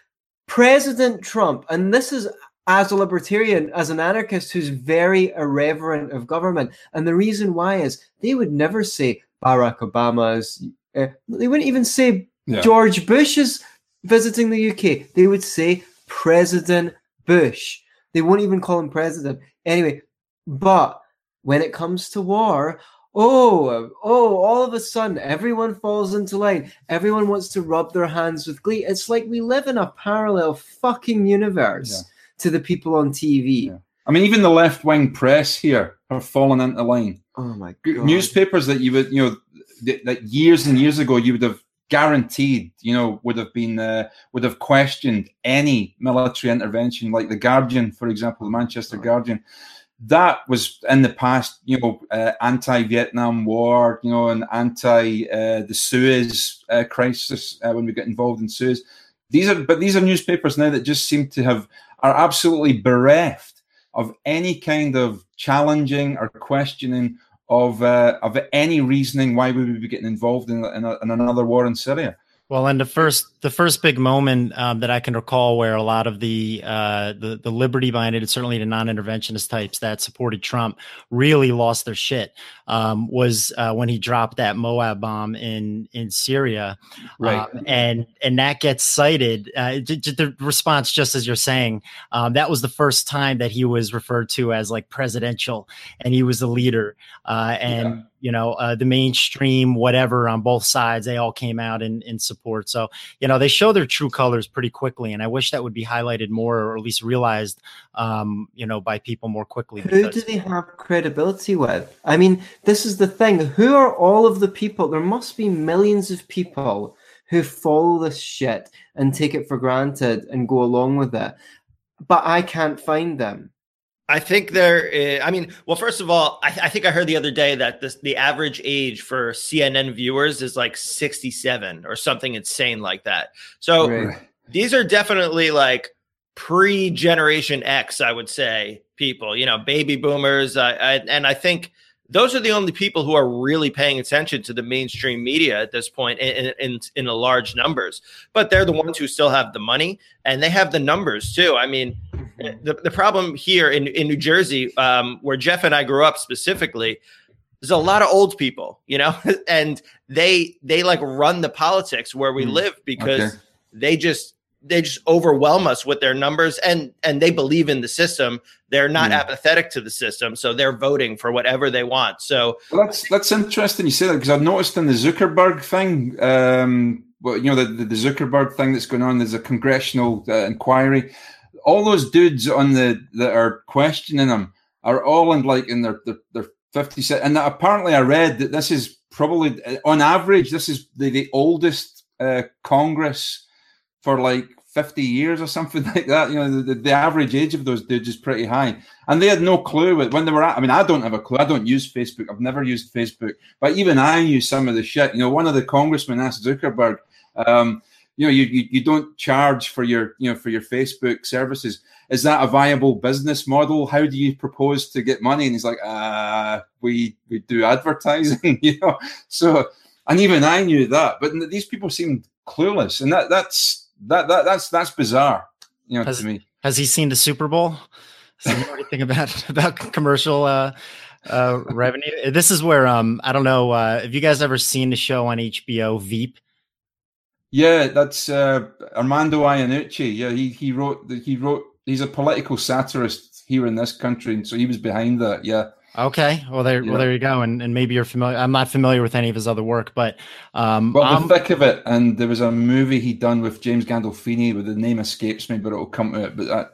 President Trump, and this is as a libertarian, as an anarchist who's very irreverent of government. And the reason why is they would never say Barack Obama's, uh, they wouldn't even say Yeah. George Bush's visiting the UK. They would say President Bush. They won't even call him president. Anyway, but when it comes to war, oh, oh, all of a sudden everyone falls into line. Everyone wants to rub their hands with glee. It's like we live in a parallel fucking universe Yeah. to the people on TV. Yeah. I mean, even the left wing press here have fallen into line. Oh my god. Newspapers that you would, you know, that years and years ago you would have guaranteed, you know, would have been uh, would have questioned any military intervention, like the Guardian, for example, the Manchester Guardian. That was in the past, you know, uh, anti-Vietnam War, you know, and anti uh, the Suez uh, crisis uh, when we got involved in Suez. These are, but these are newspapers now that just seem to have are absolutely bereft of any kind of challenging or questioning of uh, of any reasoning why we would be getting involved in, in, a, in another war in Syria. Well, and the first the first big moment um, that I can recall where a lot of the uh, the the liberty minded, certainly the non interventionist types that supported Trump, really lost their shit um, was uh, when he dropped that Moab bomb in in Syria, Right. Um, and and that gets cited. Uh, the response, just as you're saying, um, that was the first time that he was referred to as like presidential, and he was a leader, uh, and Yeah. You know uh, the mainstream whatever on both sides they all came out in, in support so you know they show their true colors pretty quickly and i wish that would be highlighted more or at least realized um, you know by people more quickly Who do they have credibility with? I mean, this is the thing. Who are all of the people? There must be millions of people who follow this shit and take it for granted and go along with it. But I can't find them. I think there. i- I mean, well, first of all, I, I think I heard the other day that this, the average age for CNN viewers is like 67 or something insane like that. So Right. these are definitely like pre-generation X, I would say, people. You know, baby boomers, uh, I, and I think those are the only people who are really paying attention to the mainstream media at this point in in, in the large numbers. But they're the ones who still have the money and they have the numbers too. I mean, the, the problem here in, in New Jersey, um, where Jeff and I grew up specifically, there's a lot of old people, you know, and they they like run the politics where we Mm. live because Okay. they just they just overwhelm us with their numbers and and they believe in the system. They're not Mm. apathetic to the system, so they're voting for whatever they want. So Well, that's that's interesting you say that because I've noticed in the Zuckerberg thing, um, well, you know, the, the, Zuckerberg thing that's going on. There's a congressional uh, inquiry. All those dudes on the that are questioning him are all in like in their their, their 50 se- and apparently I read that this is probably on average this is the, the oldest uh, Congress for like 50 years or something like that. You know, the, the, average age of those dudes is pretty high. And they had no clue when they were at. I mean, I don't have a clue. I don't use Facebook. I've never used Facebook. But even I knew some of the shit. You know, one of the congressmen asked Zuckerberg, um, you know, you, you, you don't charge for your, you know, for your Facebook services. Is that a viable business model? How do you propose to get money? And he's like, uh, we, we do advertising, you know? So, and even I knew that, but these people seemed clueless. And that, that's, that, that that's, that's bizarre, you know, Has- to me. has he seen the super bowl does he know anything about about commercial uh uh revenue this is where um i don't know uh have you guys ever seen the show on hbo veep Yeah, that's uh, Armando Iannucci. Yeah, he he wrote he wrote. He's a political satirist here in this country, and so he was behind that. Yeah, okay well there Yeah. well there you go and and maybe you're familiar i'm not familiar with any of his other work but um well, I'm- the thick of it, and there was a movie he done with James Gandolfini, but the name escapes me, but it'll come to it. But that,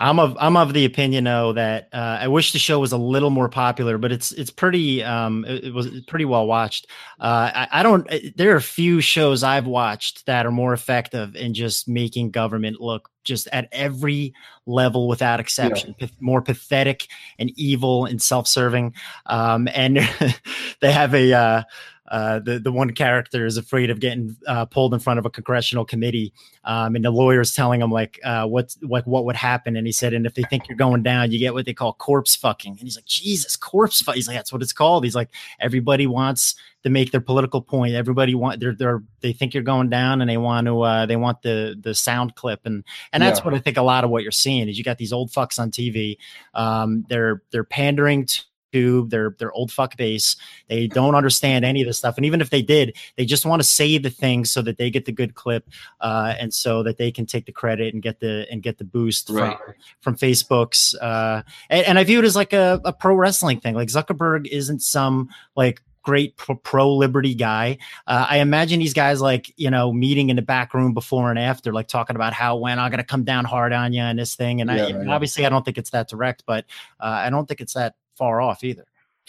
I'm of I'm of the opinion though that uh, I wish the show was a little more popular, but it's it's pretty um it, it was pretty well watched. Uh, I, I don't. There are a few shows I've watched that are more effective in just making government look just at every level without exception, pa- more pathetic and evil and self-serving. Um, and they have a. Uh, uh, the the one character is afraid of getting uh, pulled in front of a congressional committee, um, and the lawyer's telling him like uh, what's like what would happen, and he said, and if they think you're going down, you get what they call corpse fucking, and he's like, Jesus, corpse fuck. He's like, that's what it's called. He's like, everybody wants to make their political point. Everybody want they're they're they think you're going down, and they want to uh, they want the the sound clip, and and that's Yeah. what I think a lot of what you're seeing is you got these old fucks on TV. Um, they're they're pandering tube. They're they're old fuck base. They don't understand any of this stuff. And even if they did, they just want to say the things so that they get the good clip, uh, and so that they can take the credit and get the and get the boost Right. from from Facebook's. Uh, and, and I view it as like a, a pro wrestling thing. Like Zuckerberg isn't some like great pro liberty guy. Uh, I imagine these guys like you know meeting in the back room before and after, like talking about how when I'm gonna come down hard on you and this thing. And I Yeah, and yeah. obviously I don't think it's that direct, but uh, I don't think it's that far off either.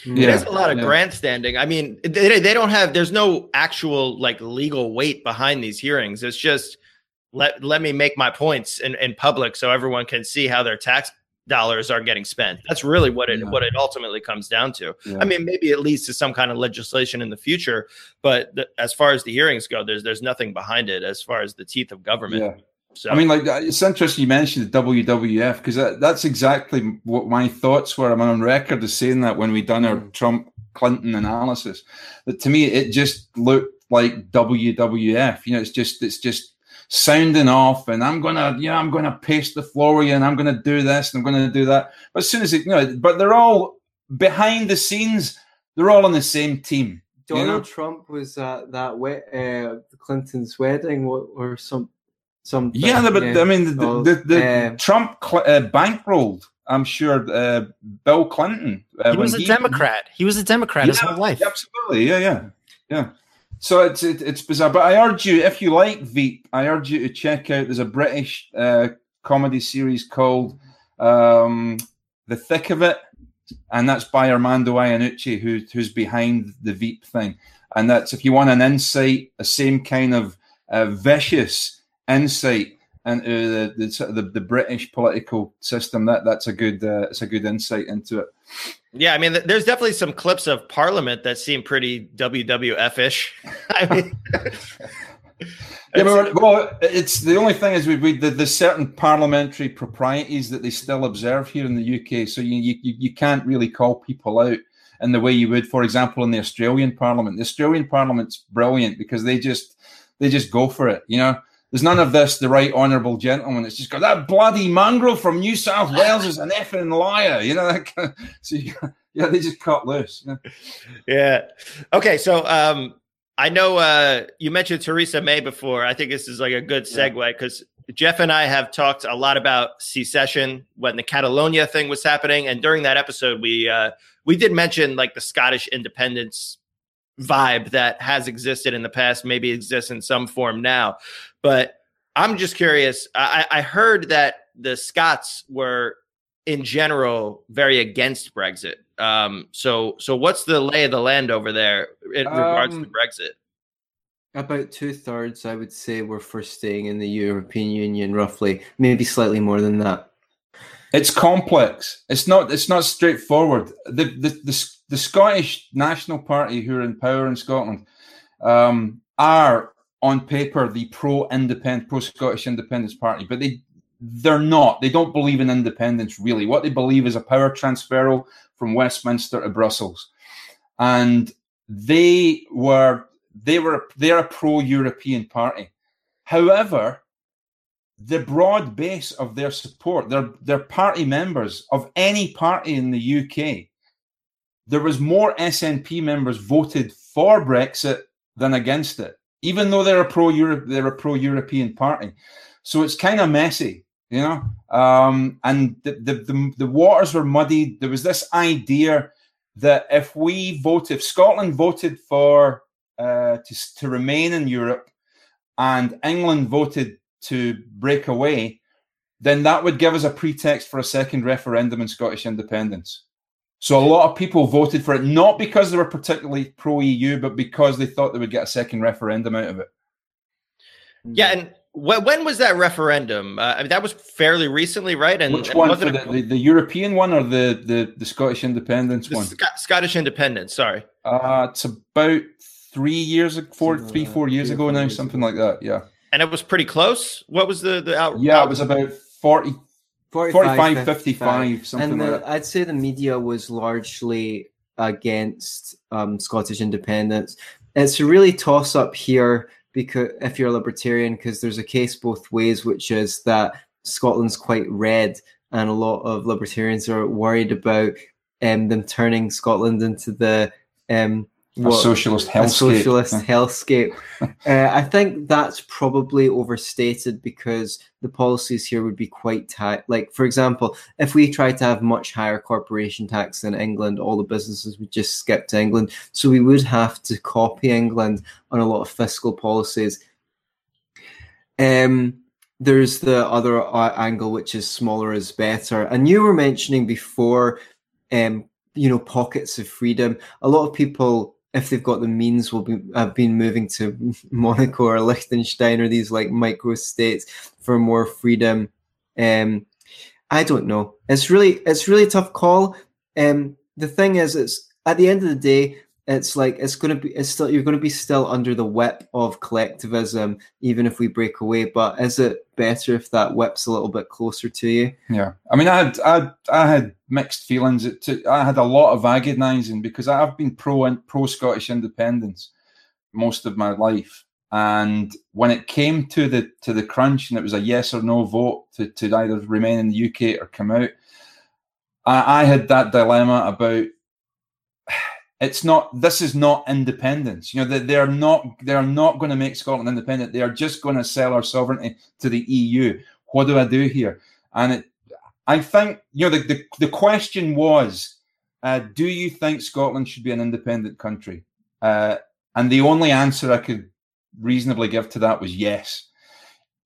Yeah. There's a lot of yeah. grandstanding. I mean, they, they don't have. There's no actual like legal weight behind these hearings. It's just let let me make my points in, in public so everyone can see how their tax dollars are getting spent. That's really what it Yeah. what it ultimately comes down to. Yeah. I mean, maybe it leads to some kind of legislation in the future, but the, as far as the hearings go, there's there's nothing behind it as far as the teeth of government. So I mean, like uh, it's interesting you mentioned the WWF because that, that's exactly what my thoughts were. I'm on record as saying that when we done our Mm. Trump Clinton analysis, that to me it just looked like WWF. You know, it's just it's just sounding off, and I'm gonna, you know, I'm gonna pace the floor with you, and I'm gonna do this, and I'm gonna do that. But as soon as it, you know, but they're all behind the scenes. They're all on the same team. you know? Donald Trump was at that we- uh, Clinton's wedding or, or some something. Yeah, but I mean, the, Oh, the, the uh, Trump cl- uh, bankrolled. I'm sure uh, Bill Clinton. Uh, He was a when Democrat. He was a Democrat his whole life. Absolutely, yeah, yeah, yeah. So it's it, it's bizarre, but I urge you, if you like Veep, I urge you to check out. There's a British uh, comedy series called um, "The Thick of It," and that's by Armando Iannucci, who, who's behind the Veep thing. And that's if you want an insight, a same kind of uh, vicious insight into the, the the, the British political system. That that's a good uh, it's a good insight into it. yeah, I mean, there's definitely some clips of Parliament that seem pretty WWF ish. I mean, Yeah, but, well, it's the only thing is we, we the, there's certain parliamentary proprieties that they still observe here in the UK. So you you you can't really call people out in the way you would, for example, in the Australian Parliament. The Australian Parliament's brilliant because they just they just go for it. You know, there's none of this. The right honourable gentleman. It's just got that bloody mongrel from New South Wales is an effing liar. You know that. Kind of, so you, yeah, they just cut loose. Know? yeah. Okay. So um, I know uh, you mentioned Theresa May before. I think this is like a good segue because Jeff and I have talked a lot about secession when the Catalonia thing was happening, and during that episode, we uh, we did mention like the Scottish independence vibe that has existed in the past, maybe exists in some form now. But I'm just curious. I, I heard that the Scots were in general very against Brexit. Um, so so what's the lay of the land over there in regards to Um, Brexit? About two thirds, I would say, were for staying in the European Union, roughly, maybe slightly more than that. It's complex. It's not. It's not straightforward. The the the, the Scottish National Party, who are in power in Scotland, um, are on paper the pro-independent, pro-Scottish independence party, but they they're not. They don't believe in independence really. What they believe is a power transferal from Westminster to Brussels, and they were they were they're a pro-European party. However, the broad base of their support, their their party members of any party in the UK, there was more SNP members voted for Brexit than against it, even though they're a pro Europe, they're a pro European party. So it's kind of messy, you know. Um, and the, the the the waters were muddied. There was this idea that if we vote, if Scotland voted for uh, to to remain in Europe, and England voted to break away, then that would give us a pretext for a second referendum in Scottish independence. So a lot of people voted for it, not because they were particularly pro EU, but because they thought they would get a second referendum out of it. Yeah, and wh- when was that referendum? Uh, I mean, that was fairly recently, right? And Which and one, wasn't for it- the, the, the European one or the, the, the Scottish independence the one? Sc- Scottish independence. Sorry. Uh, it's about three years, ag- four, Something three, four that, years ago now, years something ago. like that. Yeah, And it was pretty close. What was the the out? yeah, out- it was about 40, 45, 55, something and like the, that. I'd say the media was largely against um, Scottish independence. It's a really toss up here because if you're a libertarian, because there's a case both ways, which is that Scotland's quite red, and a lot of libertarians are worried about um, them turning Scotland into the um, A what- socialist a socialist hellscape. uh, I think that's probably overstated because the policies here would be quite tight. Like, for example, if we tried to have much higher corporation tax than England, all the businesses would just skip to England. So we would have to copy England on a lot of fiscal policies. Um, there's the other uh, angle, which is smaller is better. And you were mentioning before, um, you know, pockets of freedom. A lot of people, if they've got the means, will be have been moving to Monaco or Liechtenstein or these like micro states for more freedom. Um, I don't know. It's really it's really tough call. Um, the thing is, it's at the end of the day, it's like it's going to be it's still you're going to be still under the whip of collectivism even if we break away but is it better if that whip's a little bit closer to you? Yeah, I mean, I had I I had mixed feelings. It took, I had a lot of agonising because I've been pro pro Scottish independence most of my life, and when it came to the to the crunch and it was a yes or no vote to to either remain in the UK or come out, I, I had that dilemma about it's not this is not independence. You know they, they're not they're not going to make scotland independent. They are just going to sell our sovereignty to the eu what do i do here? And it i think you know the, the, the question was uh, do you think scotland should be an independent country? Uh, and the only answer i could reasonably give to that was yes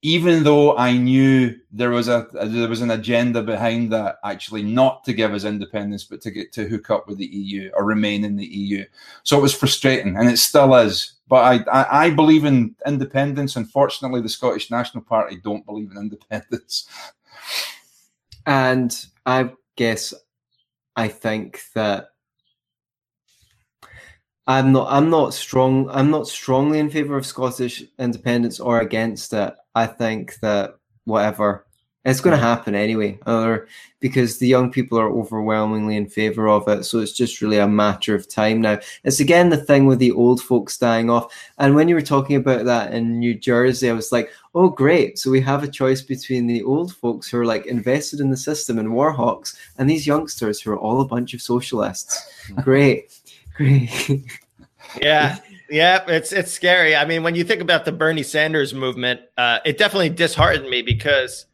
even though I knew there was a there was an agenda behind that, actually not to give us independence, but to get to hook up with the EU or remain in the EU. So it was frustrating, and it still is. But I, I, I believe in independence. Unfortunately, the Scottish National Party don't believe in independence. and i guess i think that i'm not i'm not strong i'm not strongly in favor of scottish independence or against it. I think that whatever it's going to happen anyway or because the young people are overwhelmingly in favor of it so it's just really a matter of time now. It's again the thing with the old folks dying off and when you were talking about that in new jersey i was like oh great so we have a choice between the old folks who are like invested in the system and war hawks and these youngsters who are all a bunch of socialists. Great Yeah. Yeah, it's it's scary. I mean, when you think about the Bernie Sanders movement, uh, it definitely disheartened me because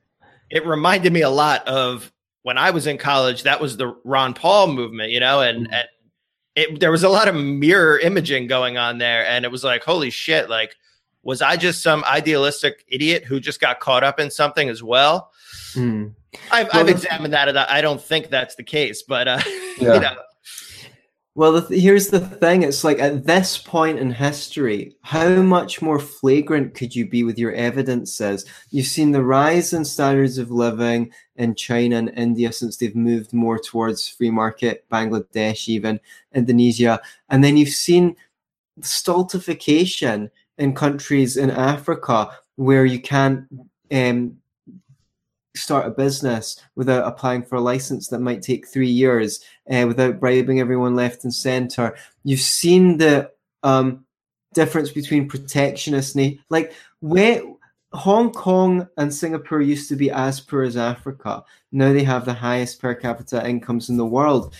it reminded me a lot of when I was in college. That was the Ron Paul movement, you know, and, and it, there was a lot of mirror imaging going on there, and it was like, holy shit! Like, was I just some idealistic idiot who just got caught up in something as well? Hmm. I've, Well, I've examined that. and I don't think that's the case, but uh, Yeah. you know, Well, th- here's the thing. It's like at this point in history, how much more flagrant could you be with your evidences? You've seen the rise in standards of living in China and India since they've moved more towards free market, Bangladesh, even Indonesia. And then you've seen stultification in countries in Africa where you can't um, start a business without applying for a license that might take three years, uh, without bribing everyone left and center. You've seen the um, difference between protectionist, na- like where Hong Kong and Singapore used to be as poor as Africa. Now they have the highest per capita incomes in the world.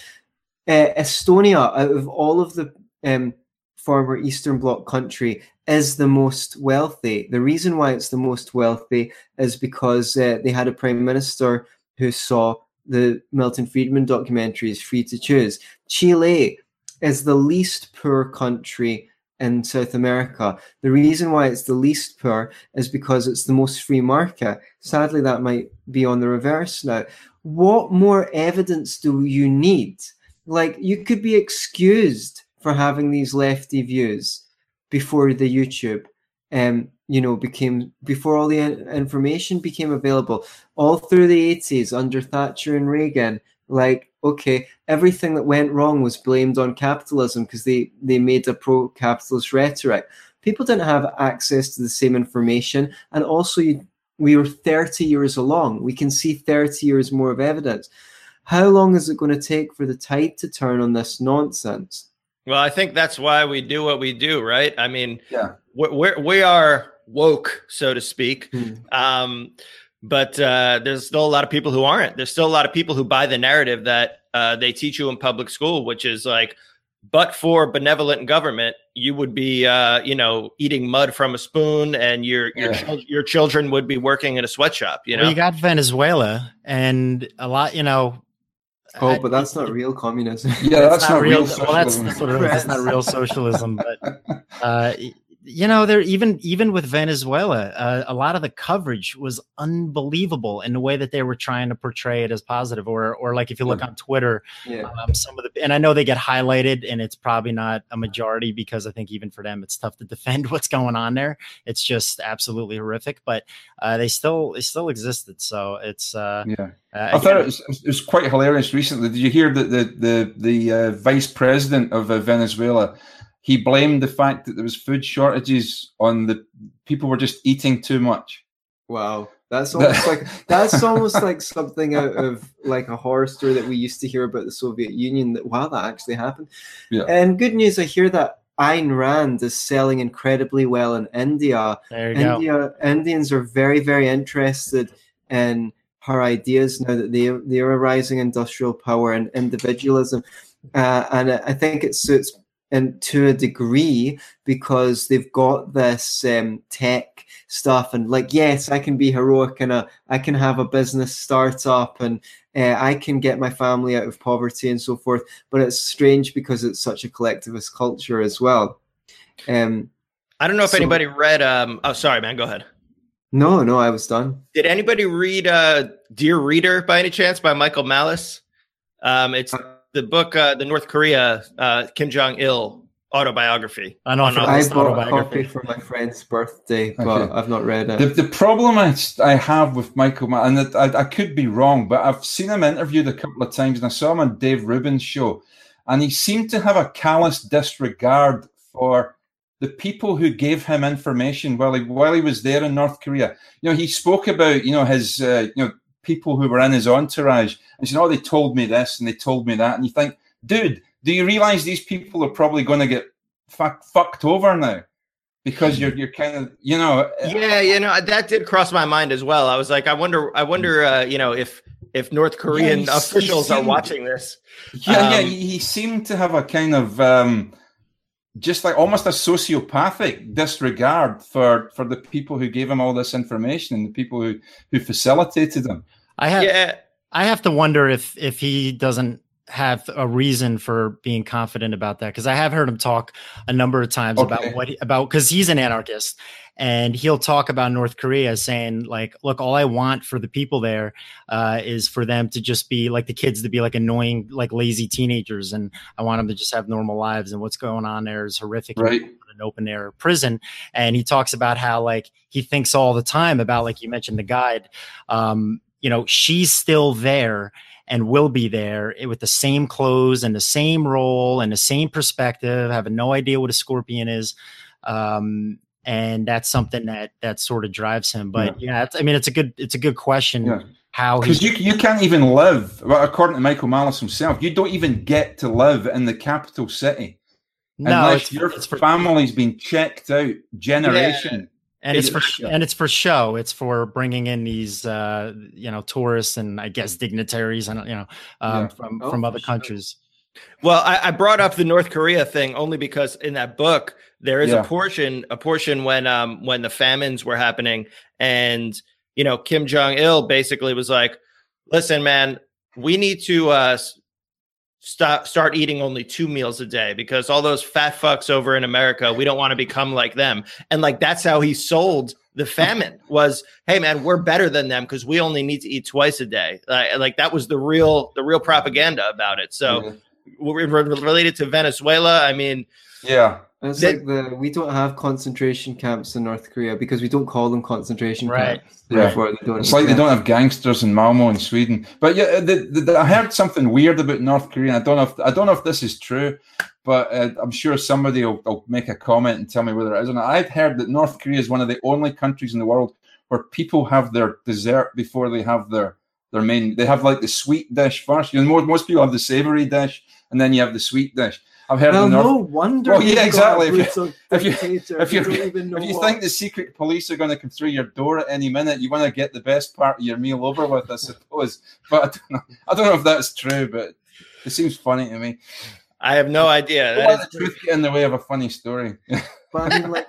Uh, Estonia, out of all of the um, former Eastern Bloc country, is the most wealthy. The reason why it's the most wealthy is because uh, they had a prime minister who saw the Milton Friedman documentaries, Free to Choose. Chile is the least poor country in South America. The reason why it's the least poor is because it's the most free market. Sadly, that might be on the reverse now. What more evidence do you need? Like, you could be excused for having these lefty views before the YouTube, um, you know, became before all the information became available, all through the eighties under Thatcher and Reagan. Like, okay, everything that went wrong was blamed on capitalism because they they made a pro-capitalist rhetoric. People didn't have access to the same information, and also you, we were thirty years along. We can see thirty years more of evidence. How long is it going to take for the tide to turn on this nonsense? Well, I think that's why we do what we do, right? I mean, Yeah. we're, we're we are woke, so to speak. Hmm. Um, but uh, there's still a lot of people who aren't. There's still a lot of people who buy the narrative that uh, they teach you in public school, which is like, but for benevolent government, you would be, uh, you know, eating mud from a spoon, and your your Yeah. chil- your children would be working in a sweatshop. You know, Well, you got Venezuela and a lot, you know. Oh, I- but that's not real communism. Yeah, that's not real Well, that's, socialism. that's what it is. That's not real socialism, but uh, y- you know, there even even with Venezuela, uh, a lot of the coverage was unbelievable in the way that they were trying to portray it as positive, or or like if you look on Twitter, yeah. um, some of the and I know they get highlighted, and it's probably not a majority because I think even for them it's tough to defend what's going on there. It's just absolutely horrific, but uh, they still they still existed. So it's uh, Yeah. uh, I thought it was, it was quite hilarious recently. Did you hear that the the the uh, vice president of uh, Venezuela he blamed the fact that there was food shortages on the people were just eating too much. Wow. That's almost like that's almost like something out of like a horror story that we used to hear about the Soviet Union. That wow, that actually happened. Yeah. And good news, I hear that Ayn Rand is selling incredibly well in India. there you go. India Indians are very very interested in her ideas now that they they are a rising industrial power and individualism, uh, and I I think it suits and to a degree because they've got this um, tech stuff and like yes i can be heroic and I can have a business startup and uh, i can get my family out of poverty and so forth but it's strange because it's such a collectivist culture as well um I don't know if So- anybody read. Um, oh, sorry, man. Go ahead. no no i was done Did anybody read uh, "Dear Reader" by any chance by Michael Malice? Um, it's the book, uh, the North Korea uh, Kim Jong Il autobiography. I know no. i this bought a copy for my friend's birthday but Okay. i've not read it The, the problem I, I have with Michael, Ma- and it, I, I could be wrong, but I've seen him interviewed a couple of times, and I saw him on Dave Rubin's show, and he seemed to have a callous disregard for the people who gave him information while he while he was there in North Korea. You know, he spoke about you know his uh, you know people who were in his entourage, and said, "Oh, they told me this and they told me that," and you think, dude, do you realize these people are probably going to get fuck, fucked over now? Because you're you're kind of you know Yeah, you know that did cross my mind as well. I was like, I wonder, I wonder, uh, you know, if if North Korean he officials are watching this. Yeah, yeah. Um, He, he seemed to have a kind of um, just like almost a sociopathic disregard for for the people who gave him all this information and the people who who facilitated him. I have Yeah, I have to wonder if if he doesn't have a reason for being confident about that because I have heard him talk a number of times Okay. about what he, about because he's an anarchist and he'll talk about North Korea saying like, look, all I want for the people there uh, is for them to just be like the kids to be like annoying, like lazy teenagers, and I want them to just have normal lives. And what's going on there is horrific. Right. an open air prison and he talks about how like he thinks all the time about like you mentioned the guide um you know she's still there and will be there with the same clothes and the same role and the same perspective having no idea what a scorpion is um and that's something that that sort of drives him but yeah, it's, i mean it's a good it's a good question Yeah. how Because you you can't even live, well, according to Michael Malice himself, you don't even get to live in the capital city no unless it's, your it's family's been checked out generation. And it's It's- for and it's for show. It's for bringing in these uh, you know tourists and I guess dignitaries and you know um, Yeah. from Oh, from for other sure. countries. Well, I, I brought up the North Korea thing only because in that book there is Yeah. a portion, a portion when um when the famines were happening, and you know Kim Jong Il basically was like, "Listen, man, we need to uh s- stop start eating only two meals a day because all those fat fucks over in America, we don't want to become like them." And like that's how he sold the famine was, "Hey, man, we're better than them because we only need to eat twice a day." Like, like that was the real the real propaganda about it. So mm-hmm. re- related to Venezuela, I mean, yeah. It's That- like the we don't have concentration camps in North Korea because we don't call them concentration Right. camps. Yeah. Therefore, they don't It's like they don't have gangsters in Malmo in Sweden. But yeah, the, the, the- I heard something weird about North Korea. I don't know if I don't know if this is true, but uh, I'm sure somebody will, will make a comment and tell me whether it is or not. I've heard that North Korea is one of the only countries in the world where people have their dessert before they have their their main. They have like the sweet dish first. You know, most most people have the savory dish, and then you have the sweet dish. I've heard Well, the North no wonder. Well, yeah, we've got a exactly. If you- brutal if you- if you- don't even know if you think the secret police are going to come through your door at any minute, you want to get the best part of your meal over with, I suppose. But I don't know, I don't know if that's true. But It seems funny to me. I have no idea. Don't That the truth get in the way of a funny story. But I mean, like,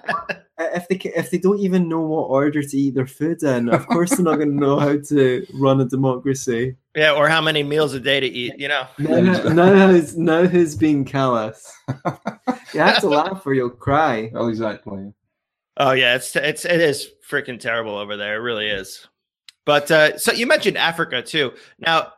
if they if they don't even know what order to eat their food in, of course they're not going to know how to run a democracy. Yeah, or how many meals a day to eat, you know? Now, now, who's, now who's being callous? You have to laugh or you'll cry. well, exactly. Oh yeah, it's it's it is freaking terrible over there. It really is. But uh, so you mentioned Africa too. Now,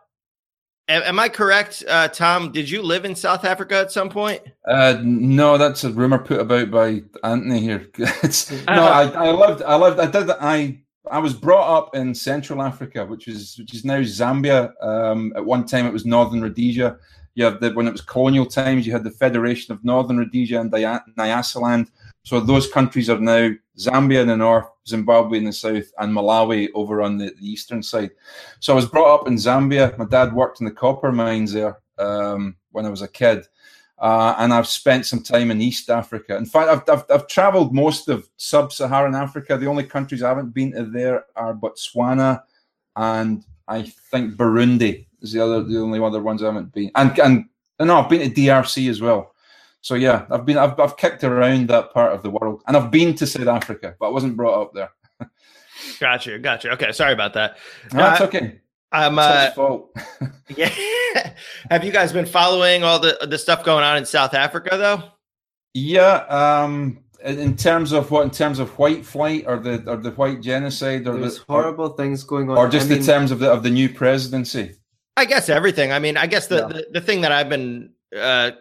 am I correct, uh, Tom? Did you live in South Africa at some point? Uh, no, that's a rumor put about by Anthony here. it's, no, Uh-huh. I, I lived, I lived, I did, I, I was brought up in Central Africa, which is which is now Zambia. Um, at one time, it was Northern Rhodesia. You have the when it was colonial times, you had the Federation of Northern Rhodesia and Nyasaland. So those countries are now Zambia in the north, Zimbabwe in the south, and Malawi over on the, the eastern side. So I was brought up in Zambia. My dad worked in the copper mines there um, when I was a kid. Uh, and I've spent some time in East Africa. In fact, I've, I've, I've traveled most of sub Saharan Africa. The only countries I haven't been to there are Botswana and I think Burundi is the other, the only other ones I haven't been. And, and, and no, I've been to DRC as well. So yeah, I've been, I've, I've kicked around that part of the world and I've been to South Africa, but I wasn't brought up there. Gotcha, gotcha. Okay, sorry about that. No, That's Uh, okay. I'm It's uh, yeah. Have you guys been following all the the stuff going on in South Africa though? Yeah, um, in in terms of what, in terms of white flight or the or the white genocide or There's the horrible things going on. or, or just I mean, in terms of the of the new presidency. I guess everything. I mean, I guess the, Yeah. the, the thing that I've been uh,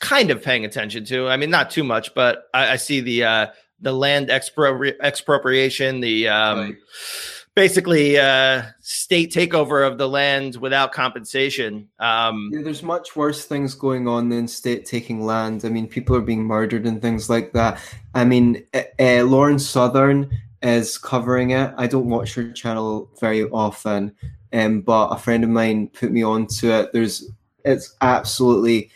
kind of paying attention to. I mean, not too much, but I, I see the uh, the land expropri- expropriation, the um, Right. Basically uh, state takeover of the land without compensation. Um, Yeah, there's much worse things going on than state taking land. I mean, people are being murdered and things like that. I mean, uh, uh, Lauren Southern is covering it. I don't watch her channel very often, um, but a friend of mine put me onto it. There's, it's absolutely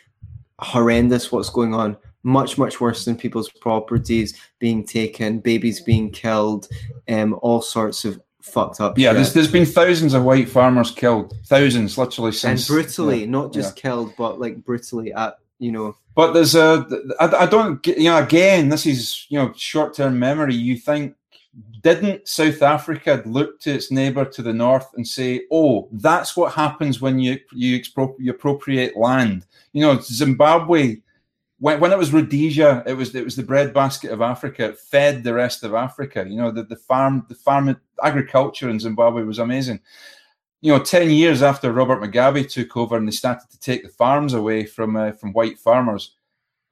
horrendous what's going on. Much, much worse than people's properties being taken, babies being killed, um, all sorts of fucked up. Yeah, shit. there's there's been thousands of white farmers killed, thousands literally since and brutally, yeah, not just killed, but like brutally at you know. But there's a I, I don't get- you know again this is you know short term memory. You think didn't South Africa look to its neighbour to the north and say, "Oh, that's what happens when you you, expro- you appropriate land"? You know, Zimbabwe. When, when it was Rhodesia, it was it was the breadbasket of Africa. It fed the rest of Africa. You know, the, the farm the farm agriculture in Zimbabwe was amazing. You know, ten years after Robert Mugabe took over and they started to take the farms away from uh, from white farmers,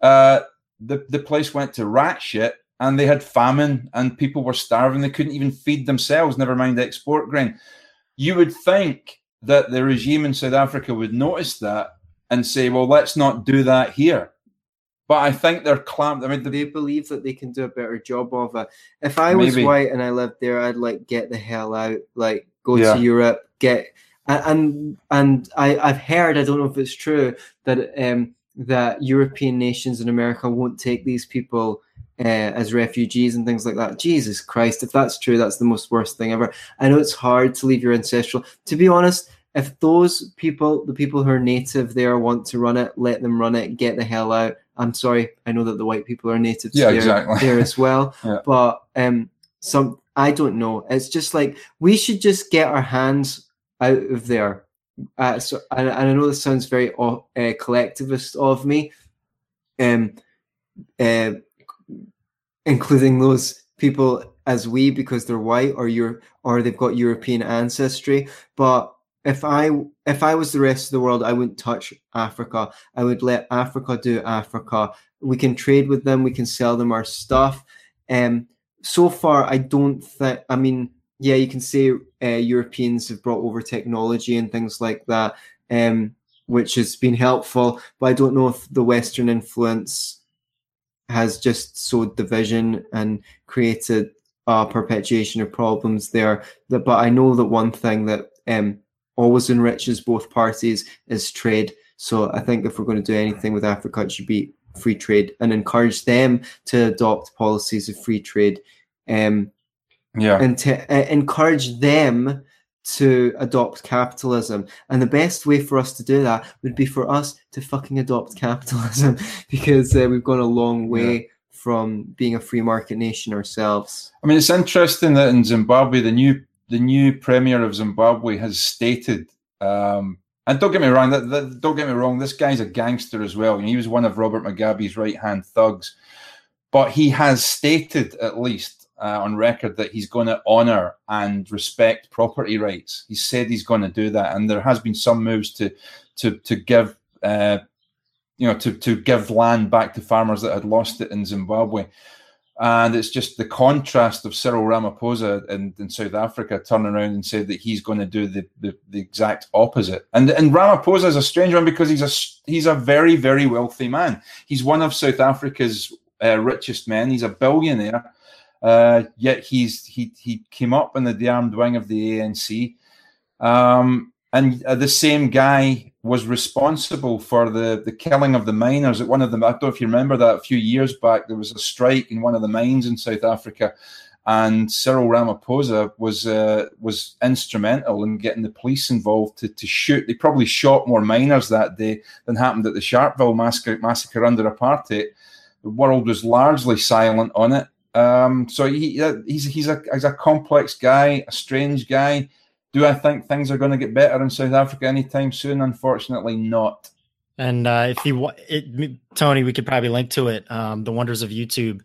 uh, the the place went to rat shit, and they had famine, and people were starving. They couldn't even feed themselves. Never mind export grain. You would think that the regime in South Africa would notice that and say, "Well, let's not do that here." But I think they're clamped. I mean, the, they believe that they can do a better job of it. If I was Maybe. white and I lived there, I'd like get the hell out, like go Yeah. to Europe, get and and, and I I've heard I don't know if it's true that um that European nations in America won't take these people. Uh, as refugees and things like that. Jesus Christ, if that's true, that's the most worst thing ever. I know it's hard to leave your ancestral. To be honest, if those people, the people who are native there, want to run it, let them run it. Get the hell out. I'm sorry. I know that the white people are native Yeah, there, exactly. there as well. Yeah. But um, some I don't know. It's just like we should just get our hands out of there. Uh, so, and, and I know this sounds very uh, collectivist of me, um, uh, including those people as we because they're white or you're or they've got European ancestry. But if I if I was the rest of the world, I wouldn't touch Africa. I would let Africa do Africa. We can trade with them. We can sell them our stuff. Um, so far, I don't think. I mean, yeah, you can say uh, Europeans have brought over technology and things like that, um, which has been helpful. But I don't know if the Western influence has just sowed division and created a perpetuation of problems there. But I know that one thing that um, always enriches both parties is trade. So I think if we're going to do anything with Africa, it should be free trade and encourage them to adopt policies of free trade. Um, yeah, and to uh, encourage them to adopt capitalism. And the best way for us to do that would be for us to fucking adopt capitalism because uh, we've gone a long way yeah. from being a free market nation ourselves. I mean, it's interesting that in Zimbabwe, the new the new premier of Zimbabwe has stated, um, and don't get me wrong, that, that, don't get me wrong, this guy's a gangster as well. he was one of Robert Mugabe's right hand thugs, but he has stated at least uh, on record that he's going to honour and respect property rights. He said he's going to do that, and there has been some moves to to to give uh, you know to to give land back to farmers that had lost it in Zimbabwe. And it's just the contrast of Cyril Ramaphosa in, in South Africa turning around and said that he's going to do the, the, the exact opposite. And and Ramaphosa is a strange one because he's a he's a very very wealthy man. He's one of South Africa's uh, richest men. He's a billionaire uh, yet he's he he came up in the de-armed wing of the ANC, um, and uh, the same guy was responsible for the the killing of the miners at one of them. I don't know if you remember that a few years back. There was a strike in one of the mines in South Africa, and Cyril Ramaphosa was uh, was instrumental in getting the police involved to, to shoot. They probably shot more miners that day than happened at the Sharpeville massacre, massacre under apartheid. The world was largely silent on it. Um, so he, he's he's a he's a complex guy, a strange guy. Do I think things are going to get better in South Africa anytime soon? Unfortunately, not. And uh, if you want, Tony, we could probably link to it. Um, the wonders of YouTube.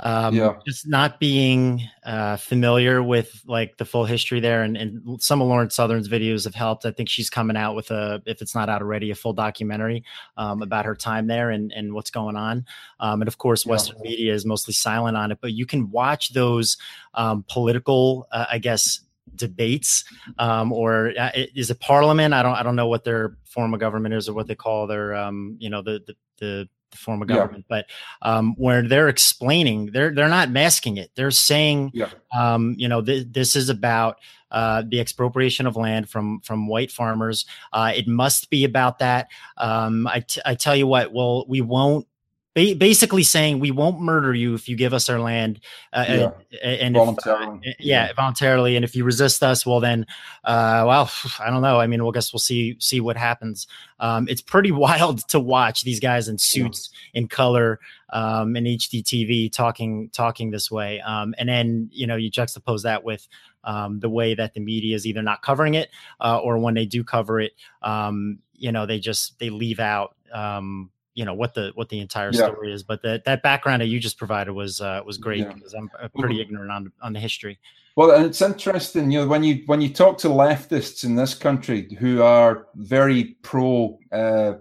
Um, yeah. Just not being uh, familiar with like the full history there, and, and some of Lauren Southern's videos have helped. I think she's coming out with a, if it's not out already, a full documentary um, about her time there and and what's going on. Um, and of course, Western yeah. media is mostly silent on it, but you can watch those um, political, uh, I guess, debates um, or uh, is it parliament i don't i don't know what their form of government is or what they call their um, you know the the, the the form of government, yeah. but um, where they're explaining, they're they're not masking it. They're saying, yeah. um, you know, th- this is about uh, the expropriation of land from from white farmers. Uh, it must be about that. Um, I, t- I tell you what, well, we won't ba- basically saying we won't murder you if you give us our land uh, yeah. and, and voluntarily. If, uh, yeah, yeah, voluntarily and if you resist us well then uh, well i don't know i mean we'll guess we'll see see what happens um, it's pretty wild to watch these guys in suits yeah. in color um, in hd tv talking talking this way um, and then you know you juxtapose that with um, the way that the media is either not covering it uh, or when they do cover it um, you know they just they leave out um, you know what the what the entire yeah. story is but that that background that you just provided was uh, was great yeah. because i'm pretty mm-hmm. ignorant on on the history well and it's interesting you know when you when you talk to leftists in this country who are very pro uh,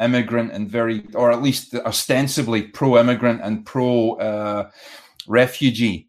immigrant and very or at least ostensibly pro immigrant and pro uh, refugee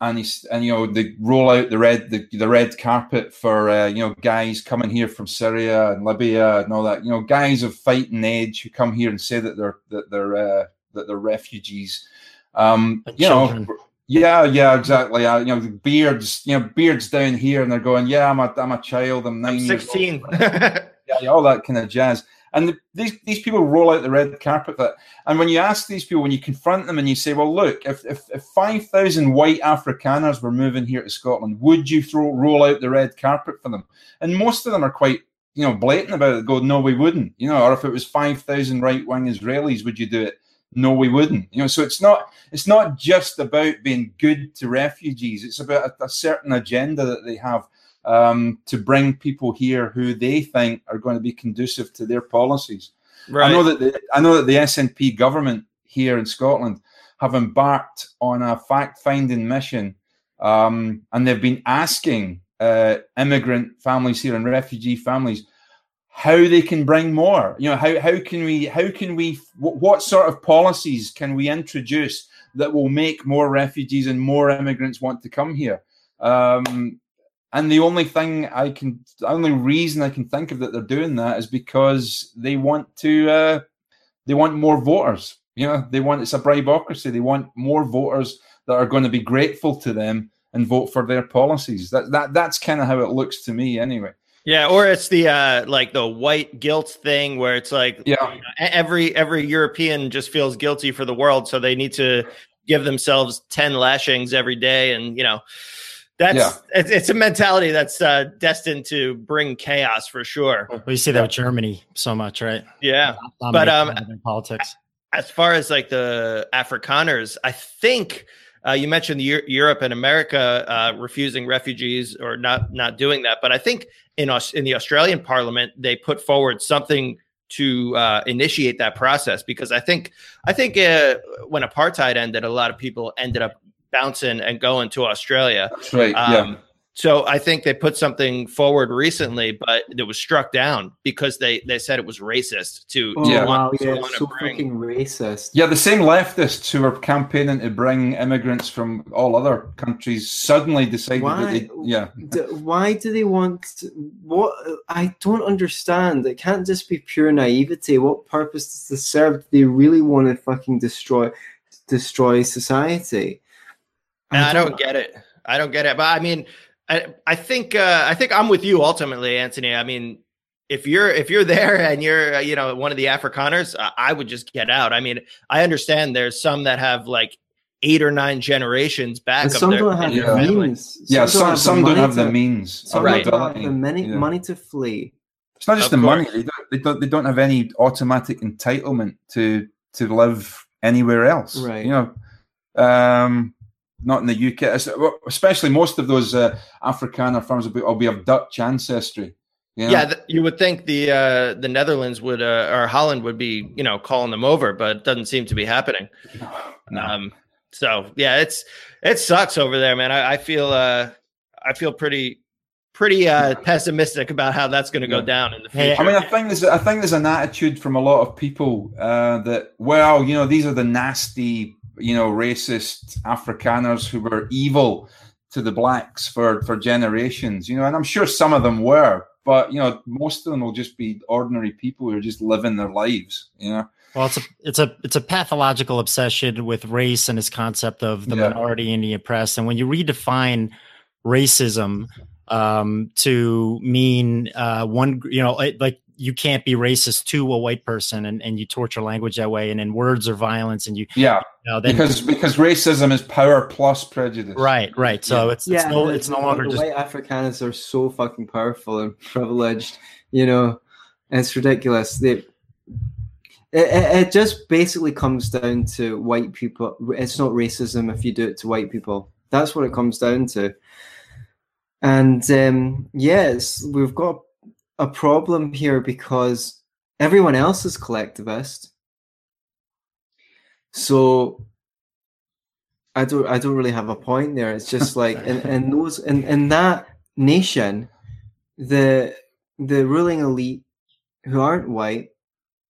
and he's and you know they roll out the red the, the red carpet for uh, you know guys coming here from Syria and Libya and all that. You know guys of fighting age who come here and say that they're that they're uh, that they're refugees. Um you children. know yeah yeah exactly. Uh, you know beards you know beards down here and they're going yeah I'm a I'm a child. I'm 9 I'm 16 yeah all that kind of jazz and the, these these people roll out the red carpet that. And when you ask these people, when you confront them, and you say, "Well, look, if if, if five thousand white Afrikaners were moving here to Scotland, would you throw roll out the red carpet for them?" And most of them are quite you know blatant about it. Go, no, we wouldn't. You know, or if it was five thousand right wing Israelis, would you do it? No, we wouldn't. You know, so it's not it's not just about being good to refugees. It's about a, a certain agenda that they have um, to bring people here who they think are going to be conducive to their policies. Right. I know that the, I know that the SNP government here in Scotland have embarked on a fact-finding mission, um, and they've been asking uh, immigrant families here and refugee families how they can bring more. You know, how how can we how can we what, what sort of policies can we introduce that will make more refugees and more immigrants want to come here? Um, and the only thing I can, the only reason I can think of that they're doing that is because they want to, uh, they want more voters. You know, they want it's a bribocracy. They want more voters that are going to be grateful to them and vote for their policies. That that that's kind of how it looks to me, anyway. Yeah, or it's the uh like the white guilt thing where it's like yeah, every every European just feels guilty for the world, so they need to give themselves 10 lashings every day and you know That's Yeah. it's, it's a mentality that's uh, destined to bring chaos for sure. Well, you see that with Germany so much, right? Yeah. but um, politics. as far as like the Afrikaners, I think uh, you mentioned Eu- Europe and America uh, refusing refugees or not not doing that, but I think in Aus- in the Australian Parliament they put forward something to uh, initiate that process because I think I think uh, when apartheid ended, a lot of people ended up bouncing and going to Australia. That's right. Um, yeah. So I think they put something forward recently, but it was struck down because they they said it was racist to, Oh, to Yeah. wow, want, to yeah, want to so bring fucking racist. Yeah, the same leftists who were campaigning to bring immigrants from all other countries suddenly decided that Why? they, yeah, D- why do they want what i don't understand it can't just be pure naivety what purpose does this serve do they really want to fucking destroy destroy society And I don't get it. I don't get it. But I mean, I I think uh, I think I'm with you ultimately, Anthony. I mean, if you're if you're there and you're uh, you know one of the Afrikaners, I, I would just get out. I mean, I understand there's some that have like eight or nine generations back. and of some their, don't have Yeah. the family. means yeah. Some some don't have the to- means, some or Right. don't have the money, yeah. money to flee It's not just Of the money; they don't, they don't they don't have any automatic entitlement to to live anywhere else. Right. You know, um, not in the UK, especially most of those uh, Afrikaner firms will be, will be of Dutch ancestry. you know? Yeah, th- you would think the uh, the Netherlands would uh, or Holland would be you know calling them over, but it doesn't seem to be happening. No. Um, so yeah, it's it sucks over there, man. I, I feel uh, I feel pretty pretty uh, pessimistic about how that's going to go Yeah. down in the future. I mean, I think there's I think there's an attitude from a lot of people uh, that well, you know, these are the nasty, you know, racist Afrikaners who were evil to the blacks for for generations, you know, and I'm sure some of them were, but you know, most of them will just be ordinary people who are just living their lives, you know. Well, it's a it's a it's a pathological obsession with race and this concept of the Yeah. minority and the oppressed. And when you redefine racism um, to mean uh, one, you know, like you can't be racist to a white person, and, and you torture language that way, and then words are violence, and you, Yeah, you know, then because because racism is power plus prejudice. right, right. So it's it's no the- it's no longer the just white Afrikaners are so fucking powerful and privileged, you know, and it's ridiculous. They, it, it, it just basically comes down to white people. It's not racism if you do it to white people. That's what it comes down to. And um, yes, we've got a problem here because everyone else is collectivist. So I don't I don't really have a point there. It's just like in, in those in, in that nation, the the ruling elite who aren't white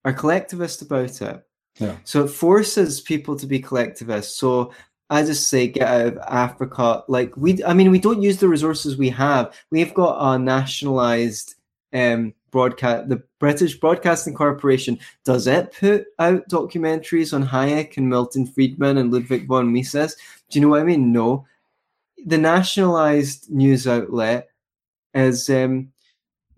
are collectivist about it. Yeah. So it forces people to be collectivist. So I just say get out of Africa. Like we I mean we don't use the resources we have. We've got a nationalized um broadcast the British Broadcasting Corporation does it put out documentaries on Hayek and Milton Friedman and Ludwig von Mises? Do you know what I mean? No. The nationalized news outlet is um,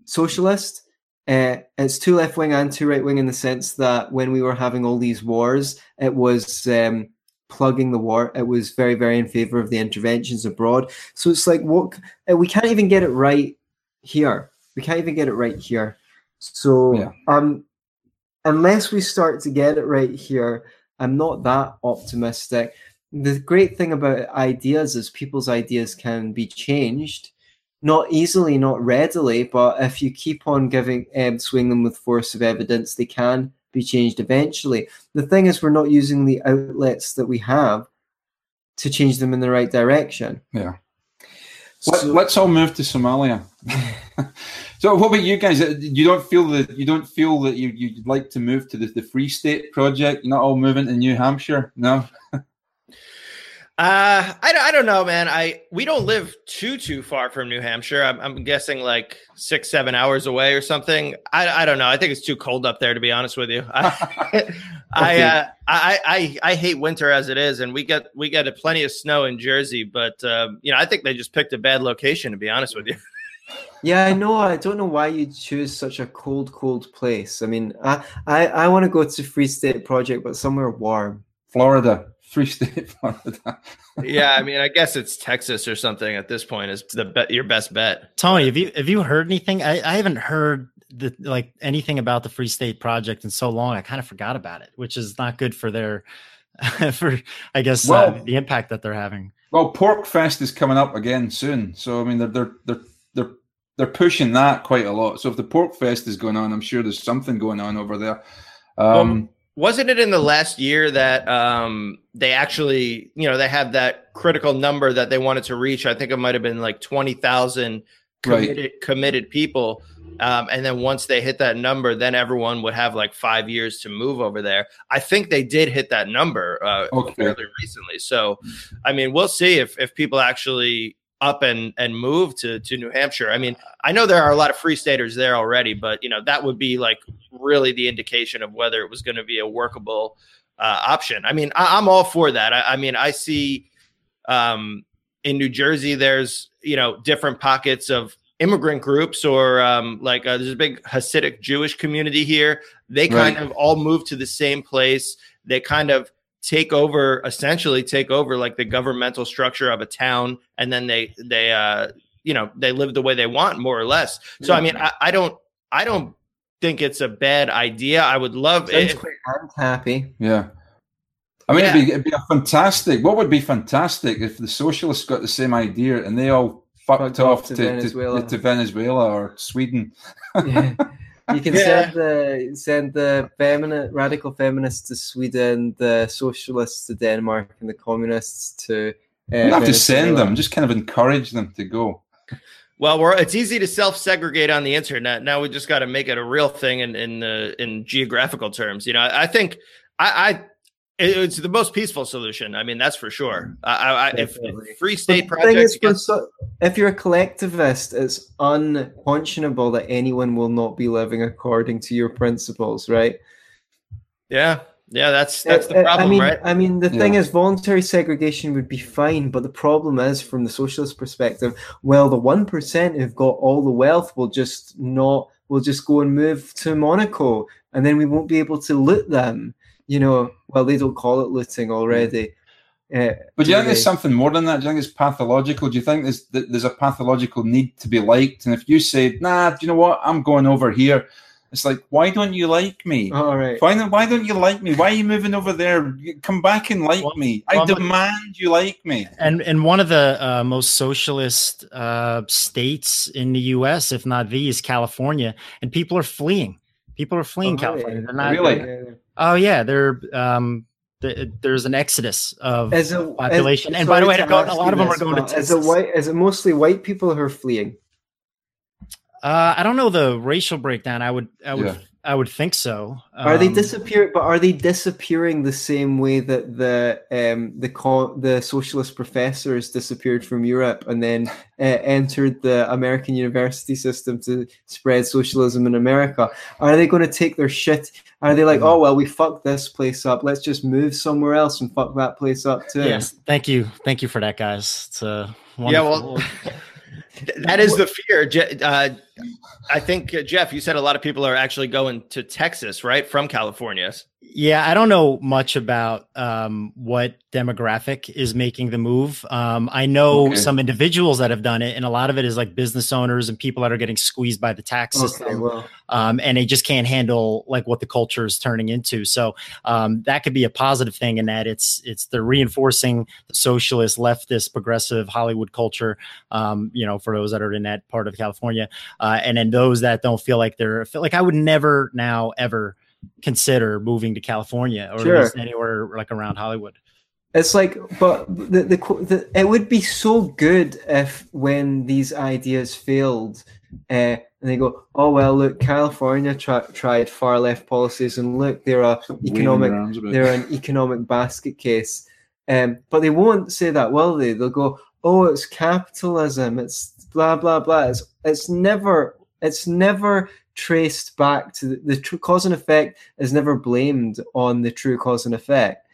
socialist. Uh, it's too left wing and too right wing in the sense that when we were having all these wars, it was um, plugging the war. It was very, very in favor of the interventions abroad. So it's like, what we can't even get it right here. We can't even get it right here. So Yeah. um, unless we start to get it right here, I'm not that optimistic. The great thing about ideas is people's ideas can be changed, not easily, not readily, but if you keep on giving um, swing them with force of evidence, they can be changed eventually. The thing is, we're not using the outlets that we have to change them in the right direction. Yeah. Let, So- let's all move to Somalia. so, what about you guys? Uh, You don't feel that you don't feel that you you'd like to move to the, the Free State project? You're not all moving to New Hampshire, no? Uh, I, I don't know, man. I we don't live too too far from New Hampshire. I'm, I'm guessing like six seven hours away or something. I, I don't know. I think it's too cold up there to be honest with you. I I, uh, I I I hate winter as it is, and we get we get a plenty of snow in Jersey. But um, you know, I think they just picked a bad location to be honest with you. Yeah, I know. I don't know why you choose such a cold, cold place. I mean, I I, I want to go to Free State Project, but somewhere warm. Florida, Free State, Florida. yeah, I mean, I guess it's Texas or something at this point is the bet your best bet. Tony, have you have you heard anything? I, I haven't heard the like anything about the Free State Project in so long. I kind of forgot about it, which is not good for their for I guess uh, well, uh, the impact that they're having. Well, PorcFest is coming up again soon, so I mean they're they're they're they're they're pushing that quite a lot. So if the PorcFest is going on, I'm sure there's something going on over there. Um, wasn't it in the last year that um, they actually, you know, they have that critical number that they wanted to reach? I think it might have been like twenty thousand committed right. committed people. Um, and then once they hit that number, then everyone would have like five years to move over there. I think they did hit that number uh, okay. fairly recently. So, I mean, we'll see if if people actually up and and move to to New Hampshire. I mean, I know there are a lot of free staters there already, but you know that would be like really the indication of whether it was going to be a workable uh, option. I mean, I, am all for that. I, I mean, I see um, in New Jersey, there's you know different pockets of immigrant groups or um, like uh, there's a big Hasidic Jewish community here. They kind right. of all move to the same place. They kind of take over, essentially take over like the governmental structure of a town, and then they they uh, you know they live the way they want more or less. So I mean, I, I don't I don't think it's a bad idea. I would love it. I'm happy. Yeah. I mean, yeah. it'd, be, it'd, be, a fantastic. What would be fantastic if the socialists got the same idea and they all fucked off to, to, Venezuela. To, to, Venezuela or Sweden. yeah. You can yeah. send the send the feminist radical feminists to Sweden, the socialists to Denmark, and the communists to. Uh, you have to send them; just kind of encourage them to go. Well, we're, it's easy to self-segregate on the internet. Now we just got to make it a real thing in in, uh, in geographical terms. You know, I, I think I, I it's the most peaceful solution. I mean, that's for sure. I, I, if, if, free state projects, gets... so, if you're a collectivist, it's unconscionable that anyone will not be living according to your principles, right? Yeah, yeah, that's uh, that's the uh, problem, I mean, right? I mean, the yeah. thing is, voluntary segregation would be fine, but the problem is, from the socialist perspective, well, the one percent who've got all the wealth will just not will just go and move to Monaco, and then we won't be able to loot them you know, well, they don't call it looting already. Uh, but do you think there's something more than that? Do you think it's pathological? Do you think there's there's a pathological need to be liked? And if you say, "Nah, do you know what? I'm going over here," it's like, why don't you like me? All right. Why don't Why don't you like me? Why are you moving over there? Come back and like well, me. I well, demand you like me. And and one of the uh, most socialist uh, states in the U.S., if not the, is California, and people are fleeing. People are fleeing oh, California. They're not really. Oh yeah, they're um, there's an exodus of as a, population. As, and by the way, a lot of them are going to Texas. Is it white? Is it mostly white people who are fleeing? Uh, I don't know the racial breakdown. I would, I would, yeah. I would think so. Um, are they um, disappear? But are they disappearing the same way that the um, the co- the socialist professors disappeared from Europe and then uh, entered the American university system to spread socialism in America? Are they going to take their shit? Are they like, mm-hmm. oh well, we fucked this place up. Let's just move somewhere else and fuck that place up too? Yes, thank you, thank you for that, guys. It's a yeah, well. that is the fear. Uh, I think uh, Jeff, you said a lot of people are actually going to Texas, right, from California. Yeah, I don't know much about um, what demographic is making the move. Um, I know okay. some individuals that have done it, and a lot of it is like business owners and people that are getting squeezed by the tax okay, system, well. um, and they just can't handle like what the culture is turning into. So um, that could be a positive thing in that it's it's they're reinforcing the socialist, leftist, progressive Hollywood culture. Um, you know, for those that are in that part of California, uh, and then those that don't feel like they're like I would never now ever consider moving to California or sure. anywhere like around Hollywood. It's like, but the, the, the it would be so good if when these ideas failed, uh, and they go, oh well, look, California tra- tried far left policies, and look, they're a economic, they're an economic basket case. Um, but they won't say that, will they? They'll go, oh, it's capitalism, it's blah blah blah. It's it's never it's never traced back to the, the true cause and effect is never blamed on the true cause and effect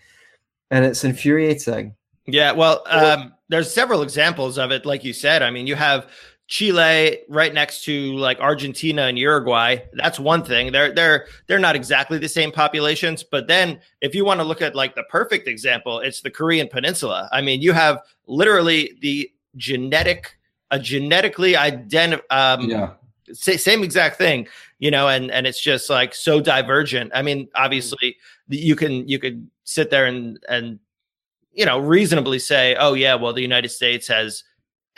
and it's infuriating yeah well um, there's several examples of it like you said i mean you have Chile right next to like Argentina and Uruguay. That's one thing. They're they're they're not exactly the same populations, but then if you want to look at like the perfect example, it's the Korean Peninsula. I mean, you have literally the genetic a genetically identi- um Yeah. Sa- same exact thing, you know, and and it's just like so divergent. I mean, obviously you can you could sit there and and you know reasonably say, oh yeah, well the United States has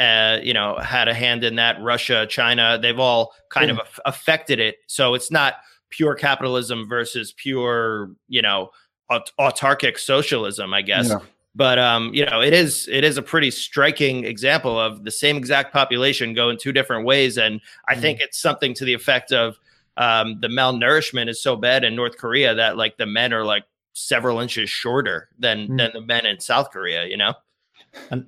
uh, you know, had a hand in that. Russia, China, they've all kind of aff- affected it. So it's not pure capitalism versus pure, you know, aut- autarkic socialism, I guess. Yeah. But um, you know, it is it is a pretty striking example of the same exact population going two different ways, and I think it's something to the effect of um, the malnourishment is so bad in North Korea that like the men are like several inches shorter than Mm. than the men in South Korea. You know.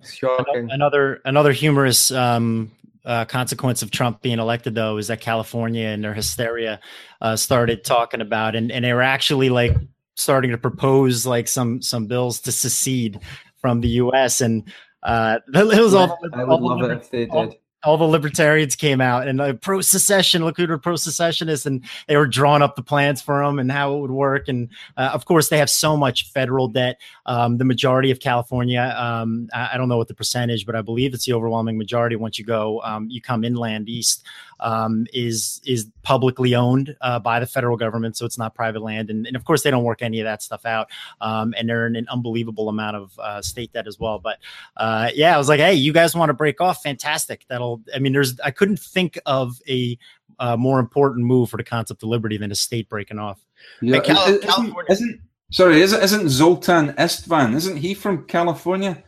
Shocking. Another another humorous um, uh, consequence of Trump being elected, though, is that California and their hysteria uh, started talking about, and and they were actually like starting to propose like some some bills to secede from the U.S. and uh, it was all, I would the love it if they did. All the libertarians came out and like pro secession, look who were pro secessionists, and they were drawing up the plans for them and how it would work. And uh, of course, they have so much federal debt. Um, the majority of California, um, I, I don't know what the percentage, but I believe it's the overwhelming majority. Once you go, um, you come inland east, um, is is publicly owned uh, by the federal government, so it's not private land. And, and of course, they don't work any of that stuff out, um, and they're in an unbelievable amount of uh, state debt as well. But uh, yeah, I was like, hey, you guys want to break off? Fantastic. That'll. I mean, there's. I couldn't think of a uh, more important move for the concept of liberty than a state breaking off. Yeah, Cal- is- isn't- California- Isn't, sorry, isn't, isn't Zoltan Istvan? Isn't he from California?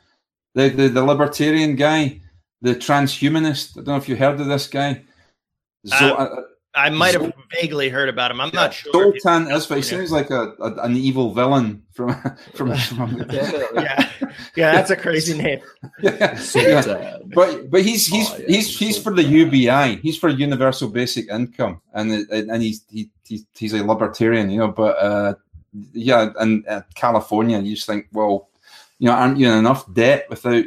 The, the the libertarian guy, the transhumanist. I don't know if you heard of this guy. Uh, uh, I might have Zol- vaguely heard about him. I'm yeah, not sure. if he's Zoltan from He seems like a, a an evil villain from from. from Definitely. Yeah, yeah, that's a crazy name. yeah, yeah. But but he's he's Oh, yeah, he's he's for the UBI. He's for universal basic income, and and he's he, he he's a libertarian, you know. But uh, yeah, and uh, California, you just think, well, you know, aren't you in enough debt without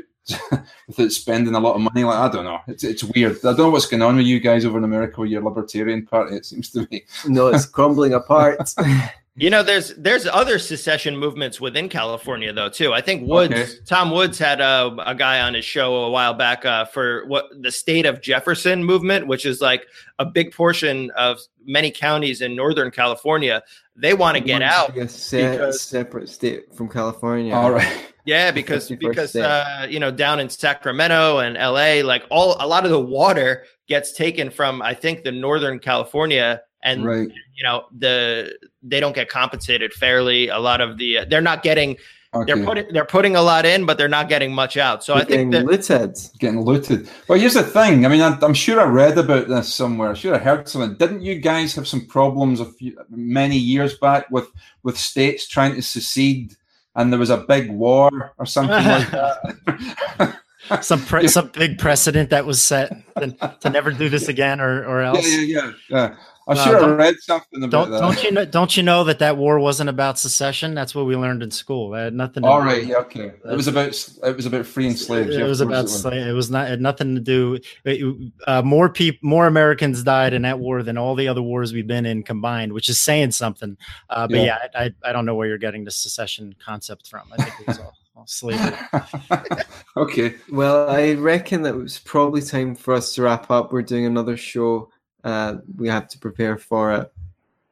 without spending a lot of money? Like I don't know, it's it's weird. I don't know what's going on with you guys over in America with your libertarian party. It seems to be. No, it's crumbling apart. You know, there's there's other secession movements within California though too. I think Woods, Okay. Tom Woods had a, a guy on his show a while back uh, for what the state of Jefferson movement, which is like a big portion of many counties in Northern California. They want to get out. A se- because- separate state from California. All right. Yeah, because because uh, you know down in Sacramento and LA, like all a lot of the water gets taken from I think the Northern California, and Right. you know the they don't get compensated fairly. A lot of the uh, they're not getting Okay. they're putting they're putting a lot in, but they're not getting much out. So I think that looted. getting looted. Well, here's the thing. I mean, I, I'm sure I read about this somewhere. I'm sure I heard something. Didn't you guys have some problems a few, many years back with with states trying to secede, and there was a big war or something like that? Some pre- some big precedent that was set to, to never do this again, or or yeah, else. yeah, yeah, yeah. I'm No, sure I read something about Don't that. don't you know? Don't you know that that war wasn't about secession? That's what we learned in school. It had nothing. To All do- right, yeah, okay. It was about it was about freeing slaves. It yeah, was about it was. sla- it was not it had nothing to do. it- uh, more people, more Americans died in that war than all the other wars we've been in combined, which is saying something. Uh, but Yeah. yeah, I, I I don't know where you're getting the secession concept from. I think it was all, all slavery. okay. Well, I reckon that it was probably time for us to wrap up. We're doing another show. Uh, we have to prepare for it.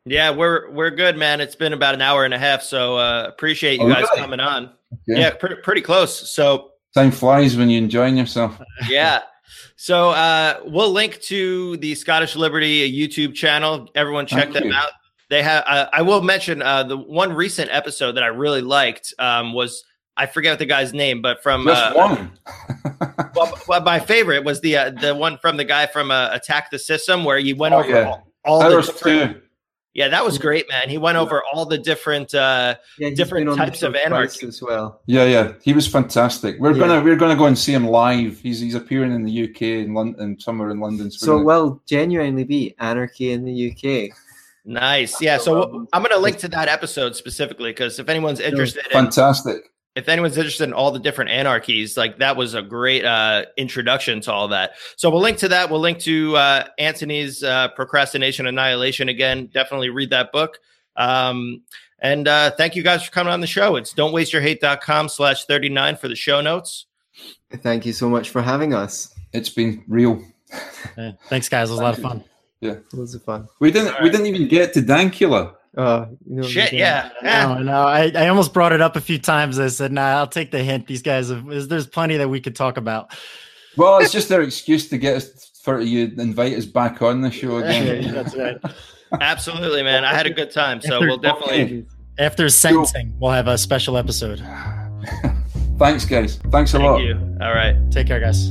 yeah we're we're good, man. It's been about an hour and a half, so uh, appreciate you Oh, guys really? coming on. Okay. Yeah, pretty pretty close. So Time flies when you're enjoying yourself. yeah. So uh, we'll link to the Scottish Liberty YouTube channel. Everyone check Thank them you. out. They have. Uh, I will mention uh, the one recent episode that I really liked um, was I forget what the guy's name, but from Just uh, one. well, well, my favorite was the uh, the one from the guy from uh, Attack the System where he went Oh, over yeah. all, all That the was different, two. yeah that was great man he went over all the different uh, Yeah, Different been on the types of show anarchy. as well. Yeah, yeah, he was fantastic. We're Yeah. gonna we're gonna go and see him live. He's he's appearing in the UK in London, somewhere in London. So we're it gonna- will genuinely be anarchy in the UK. nice yeah so I'm gonna link to that episode specifically because if anyone's interested in fantastic. If anyone's interested in all the different anarchies, like that was a great uh, introduction to all that. So we'll link to that. We'll link to uh, Antony's uh, Procrastination Annihilation again. Definitely read that book. Um, and uh, thank you guys for coming on the show. It's don'twasteyourhate.com slash 39 for the show notes. Thank you so much for having us. It's been real. Yeah. Thanks, guys. It was a lot of fun. Yeah, loads of fun. We didn't. All We didn't even get to Dankula. Uh, you know, Shit, yeah. yeah. No, no, I, I almost brought it up a few times. I said, "Nah, I'll take the hint. These guys, have, there's plenty that we could talk about." Well, it's just their excuse to get us for you invite us back on the show again. That's right. Absolutely, man. I had a good time. So we'll definitely. After sentencing, we'll have a special episode. Thanks, guys. Thanks a lot. Thank you. All right. Take care, guys.